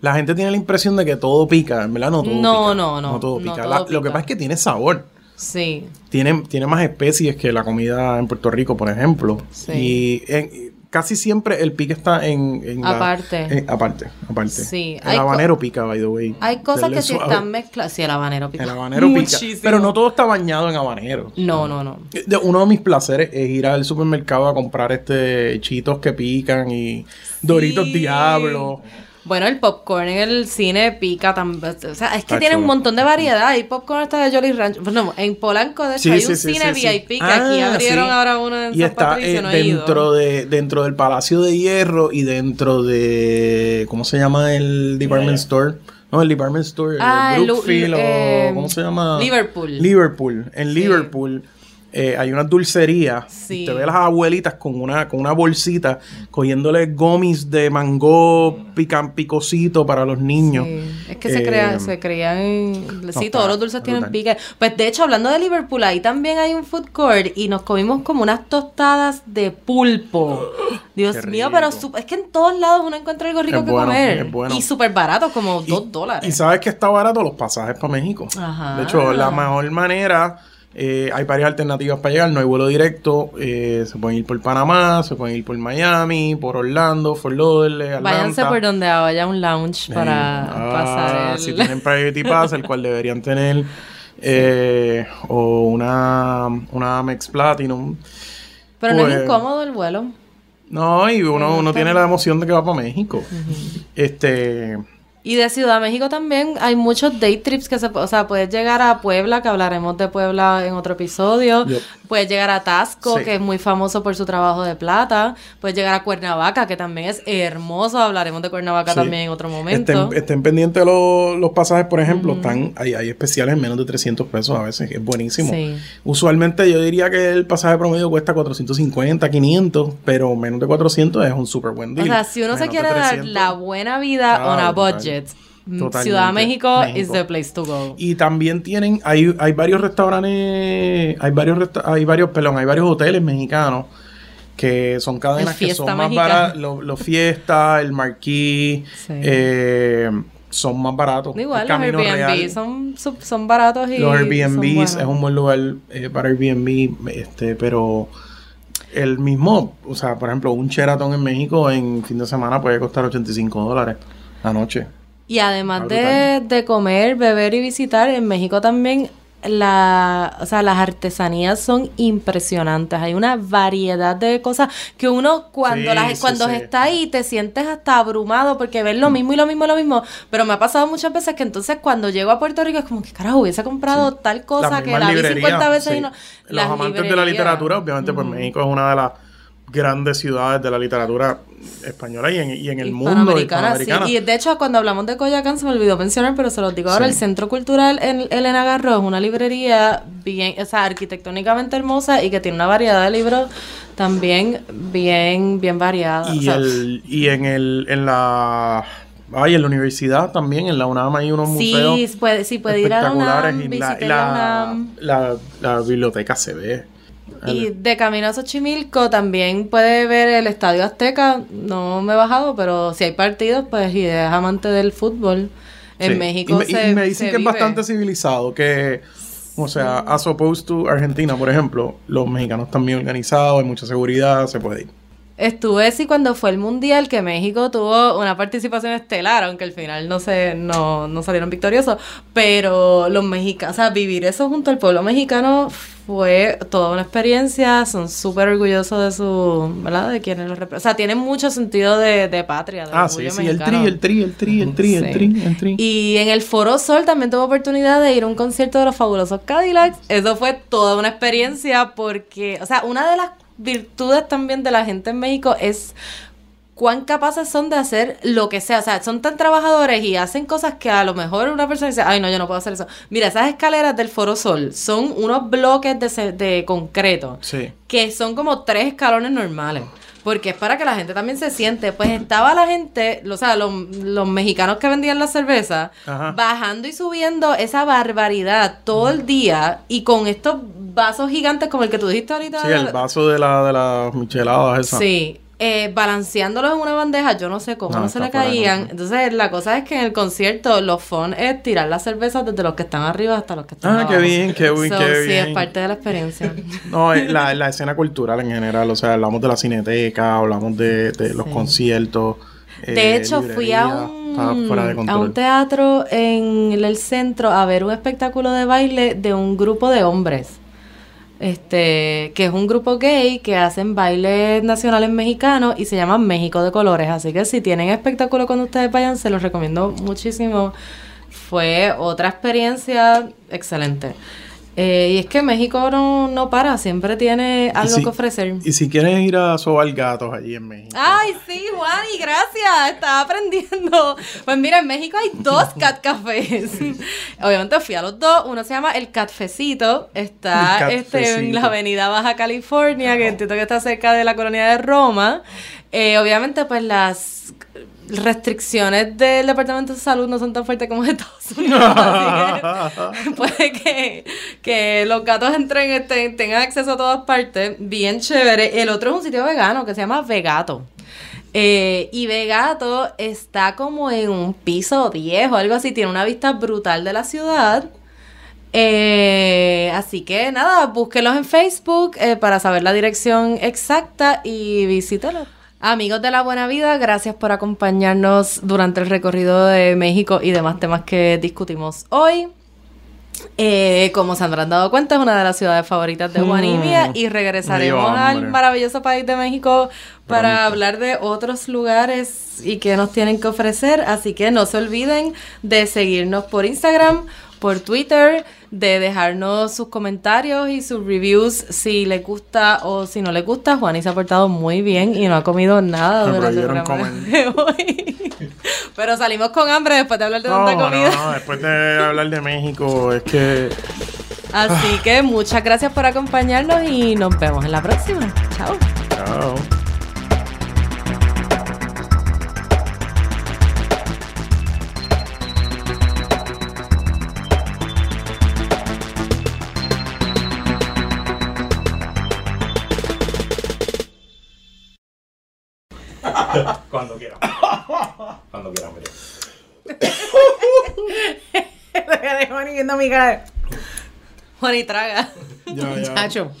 la gente tiene la impresión de que todo pica. En verdad, no todo No, pica. no, no, todo no pica. todo La- Lo que pica. pasa es que tiene sabor. Sí. Tiene, tiene más especies que la comida en Puerto Rico, por ejemplo. Sí. Y en- casi siempre el pique está en... en la- Aparte. en- aparte, aparte. Sí, El habanero pica, by the way. Hay cosas que sí están mezcladas. Sí, el habanero pica. El habanero pica. Muchísimo. Pero no todo está bañado en habanero. No, no, no. De- Uno de mis placeres es ir al supermercado a comprar este chitos que pican y Doritos Sí. Diablo. Bueno, el popcorn en el cine pica también. O sea, es que tiene un montón de variedad. Hay popcorn hasta de Jolly Ranch. Bueno, en Polanco, de hecho, Sí, hay un sí, cine sí. VIP que aquí Ah, abrieron sí. ahora uno en Y San está Patricio. eh, no dentro de dentro del Palacio de Hierro y dentro de ¿cómo se llama el department store? No, el department store, Ah, el el o eh, ¿cómo se llama? Liverpool. Liverpool. En Liverpool eh, hay unas dulcerías. Sí. Te ve las abuelitas con una, con una bolsita cogiéndole gomis de mango pican picosito para los niños. Sí, Es que se, Eh, crea, se crean... Sí, todos los dulces tienen pique. Pues de hecho, hablando de Liverpool, ahí también hay un food court y nos comimos como unas tostadas de pulpo. Dios mío, pero es que en todos lados uno encuentra algo rico Es que bueno, comer. es bueno. Y súper barato, como Y- dos dólares. Y sabes que está barato los pasajes para México. Ajá. De hecho, la mejor manera, eh, hay varias alternativas para llegar, no hay vuelo directo, eh, se pueden ir por Panamá, se pueden ir por Miami, por Orlando, Fort Lauderdale, Atlanta. Váyanse por donde haya un lounge Eh, para ah, pasar el... Si tienen Priority Pass, el cual deberían tener, eh, o una, una Amex Platinum. Pero no es pues- incómodo el vuelo. No, y uno, uno tiene la emoción de que va para México. Este... Y de Ciudad de México también hay muchos day trips que se... O sea, puedes llegar a Puebla, que hablaremos de Puebla en otro episodio. Yep. Puedes llegar a Tasco, Sí. que es muy famoso por su trabajo de plata. Puedes llegar a Cuernavaca, que también es hermoso. Hablaremos de Cuernavaca Sí. también en otro momento. Estén, estén pendientes los, los pasajes, por ejemplo. están hay, hay especiales en menos de 300 pesos a veces. Es buenísimo. Sí. Usualmente yo diría que el pasaje promedio cuesta 450, 500, pero menos de 400 es un súper buen O deal. sea, si uno se Menos quiere dar 300. la buena vida on a brutal. Budget, mm, Totalmente. Ciudad de México, México. is the place to go. Y también tienen, hay, hay varios restaurantes, hay varios resta- hay varios, perdón, hay varios hoteles mexicanos que son cadenas que son más baratos, los los Fiesta, el Marquis, Sí. eh, son más baratos. Igual, los Airbnb Real. son, son, baratos y Los buenos. es un buen lugar eh, para Airbnb, este, pero el mismo, o sea, por ejemplo, un Sheraton en México en fin de semana puede costar 85 dólares la noche. Y además Está de, de comer, beber y visitar, en México también la, o sea, las artesanías son impresionantes. Hay una variedad de cosas que uno cuando Sí, las, sí, cuando sí. está ahí te sientes hasta abrumado porque ves lo mismo y lo mismo y lo mismo. Pero me ha pasado muchas veces que entonces cuando llego a Puerto Rico es como que carajo hubiese comprado tal cosa que la vi librerías, 50 veces y no. Los Las amantes de la librerías. literatura, obviamente, pues México es una de las grandes ciudades de la literatura española y en, y en el mundo Hispanoamericana, sí. Y de hecho, cuando hablamos de Coyacán, se me olvidó mencionar, pero se los digo ahora, Sí. el Centro Cultural en Elena Garro es una librería bien, o sea, arquitectónicamente hermosa y que tiene una variedad de libros también bien, bien variada. Y, O sea, el, y en el, en la ay, en la universidad también, en la UNAM hay unos museos sí, puede, sí, puede ir a la espectaculares UNAM, y la, la, la- la biblioteca se ve. Y de camino a Xochimilco también puede ver el Estadio Azteca. No me he bajado, pero si hay partidos, pues, y es amante del fútbol. En Sí. México y me, y me dicen se que es bastante civilizado, que, o sea, as opposed to Argentina, por ejemplo, los mexicanos están bien organizados, hay mucha seguridad, se puede ir. Estuve sí cuando fue el mundial que México tuvo una participación estelar, aunque al final no se no, no salieron victoriosos, pero los mexicanos, o sea, vivir eso junto al pueblo mexicano fue toda una experiencia, son súper orgullosos de su, ¿verdad? De quienes los representan. O sea, tienen mucho sentido de, de patria. De Ah, sí, sí, el tri, el tri, el tri, el tri, el Sí. tri, el tri. Y en el Foro Sol también tuve oportunidad de ir a un concierto de los fabulosos Cadillacs. Eso fue toda una experiencia porque, o sea, una de las virtudes también de la gente en México es cuán capaces son de hacer lo que sea. O sea, son tan trabajadores y hacen cosas que a lo mejor una persona dice, ay, no, yo no puedo hacer eso. Mira, esas escaleras del Foro Sol son unos bloques de, de concreto Sí. que son como tres escalones normales. Porque es para que la gente también se siente. Pues estaba la gente, o sea, los, los mexicanos que vendían la cerveza, Ajá. bajando y subiendo esa barbaridad todo el día y con estos vasos gigantes como el que tú dijiste ahorita. Sí, el vaso de la de las micheladas esa. Sí, eh, balanceándolos en una bandeja, yo no sé cómo No, no, se le caían. Entonces, la cosa es que en el concierto, los fun es tirar las cervezas desde los que están arriba hasta los que están Ah, abajo. qué bien, qué bien, So, qué Sí, bien. es parte de la experiencia. No, eh, la, la escena cultural en general, o sea, hablamos de la cineteca, hablamos de, de los Sí. conciertos. eh, De hecho, fui a un, a un teatro en el centro a ver un espectáculo de baile de un grupo de hombres. Este, que es un grupo gay que hacen bailes nacionales mexicanos y se llama México de Colores. Así que si tienen espectáculo cuando ustedes vayan, se los recomiendo muchísimo. Fue otra experiencia excelente. Eh, y es que México no, no para, siempre tiene algo si- que ofrecer. Y si quieres ir a sobar gatos allí en México. Ay, sí, Juan, y gracias, estaba aprendiendo. Pues mira, en México hay dos cat cafés. Obviamente fui a los dos. Uno se llama El Catfecito. Está El este, en la avenida Baja California, que entiendo que está cerca de la colonia de Roma. Eh, obviamente, pues las restricciones del Departamento de Salud no son tan fuertes como en Estados Unidos. así que puede que, que los gatos entren, estén- tengan acceso a todas partes. Bien chévere. El otro es un sitio vegano que se llama Vegato. Eh, y Vegato está como en un piso 10 o algo así. Tiene una vista brutal de la ciudad. Eh, así que nada, búsquenlos en Facebook eh, para saber la dirección exacta y visítenlos. Amigos de la buena vida, gracias por acompañarnos durante el recorrido de México y demás temas que discutimos hoy. Eh, como se habrán dado cuenta, es una de las ciudades favoritas de y mía y regresaremos al maravilloso país de México para hablar de otros lugares y que nos tienen que ofrecer. Así que no se olviden de seguirnos por Instagram, por Twitter, de dejarnos sus comentarios y sus reviews si les gusta o si no les gusta. Juan se ha portado muy bien y no ha comido nada Me durante el de hoy. Pero salimos con hambre después de hablar de No, tanta no, comida. no, después de hablar de México, es que Así que muchas gracias por acompañarnos y nos vemos en la próxima. Chao. Chao. Cuando quieran. Cuando quieran, mire. Juan y viendo mi cara. Juan y traga. Ya, ya. Chacho.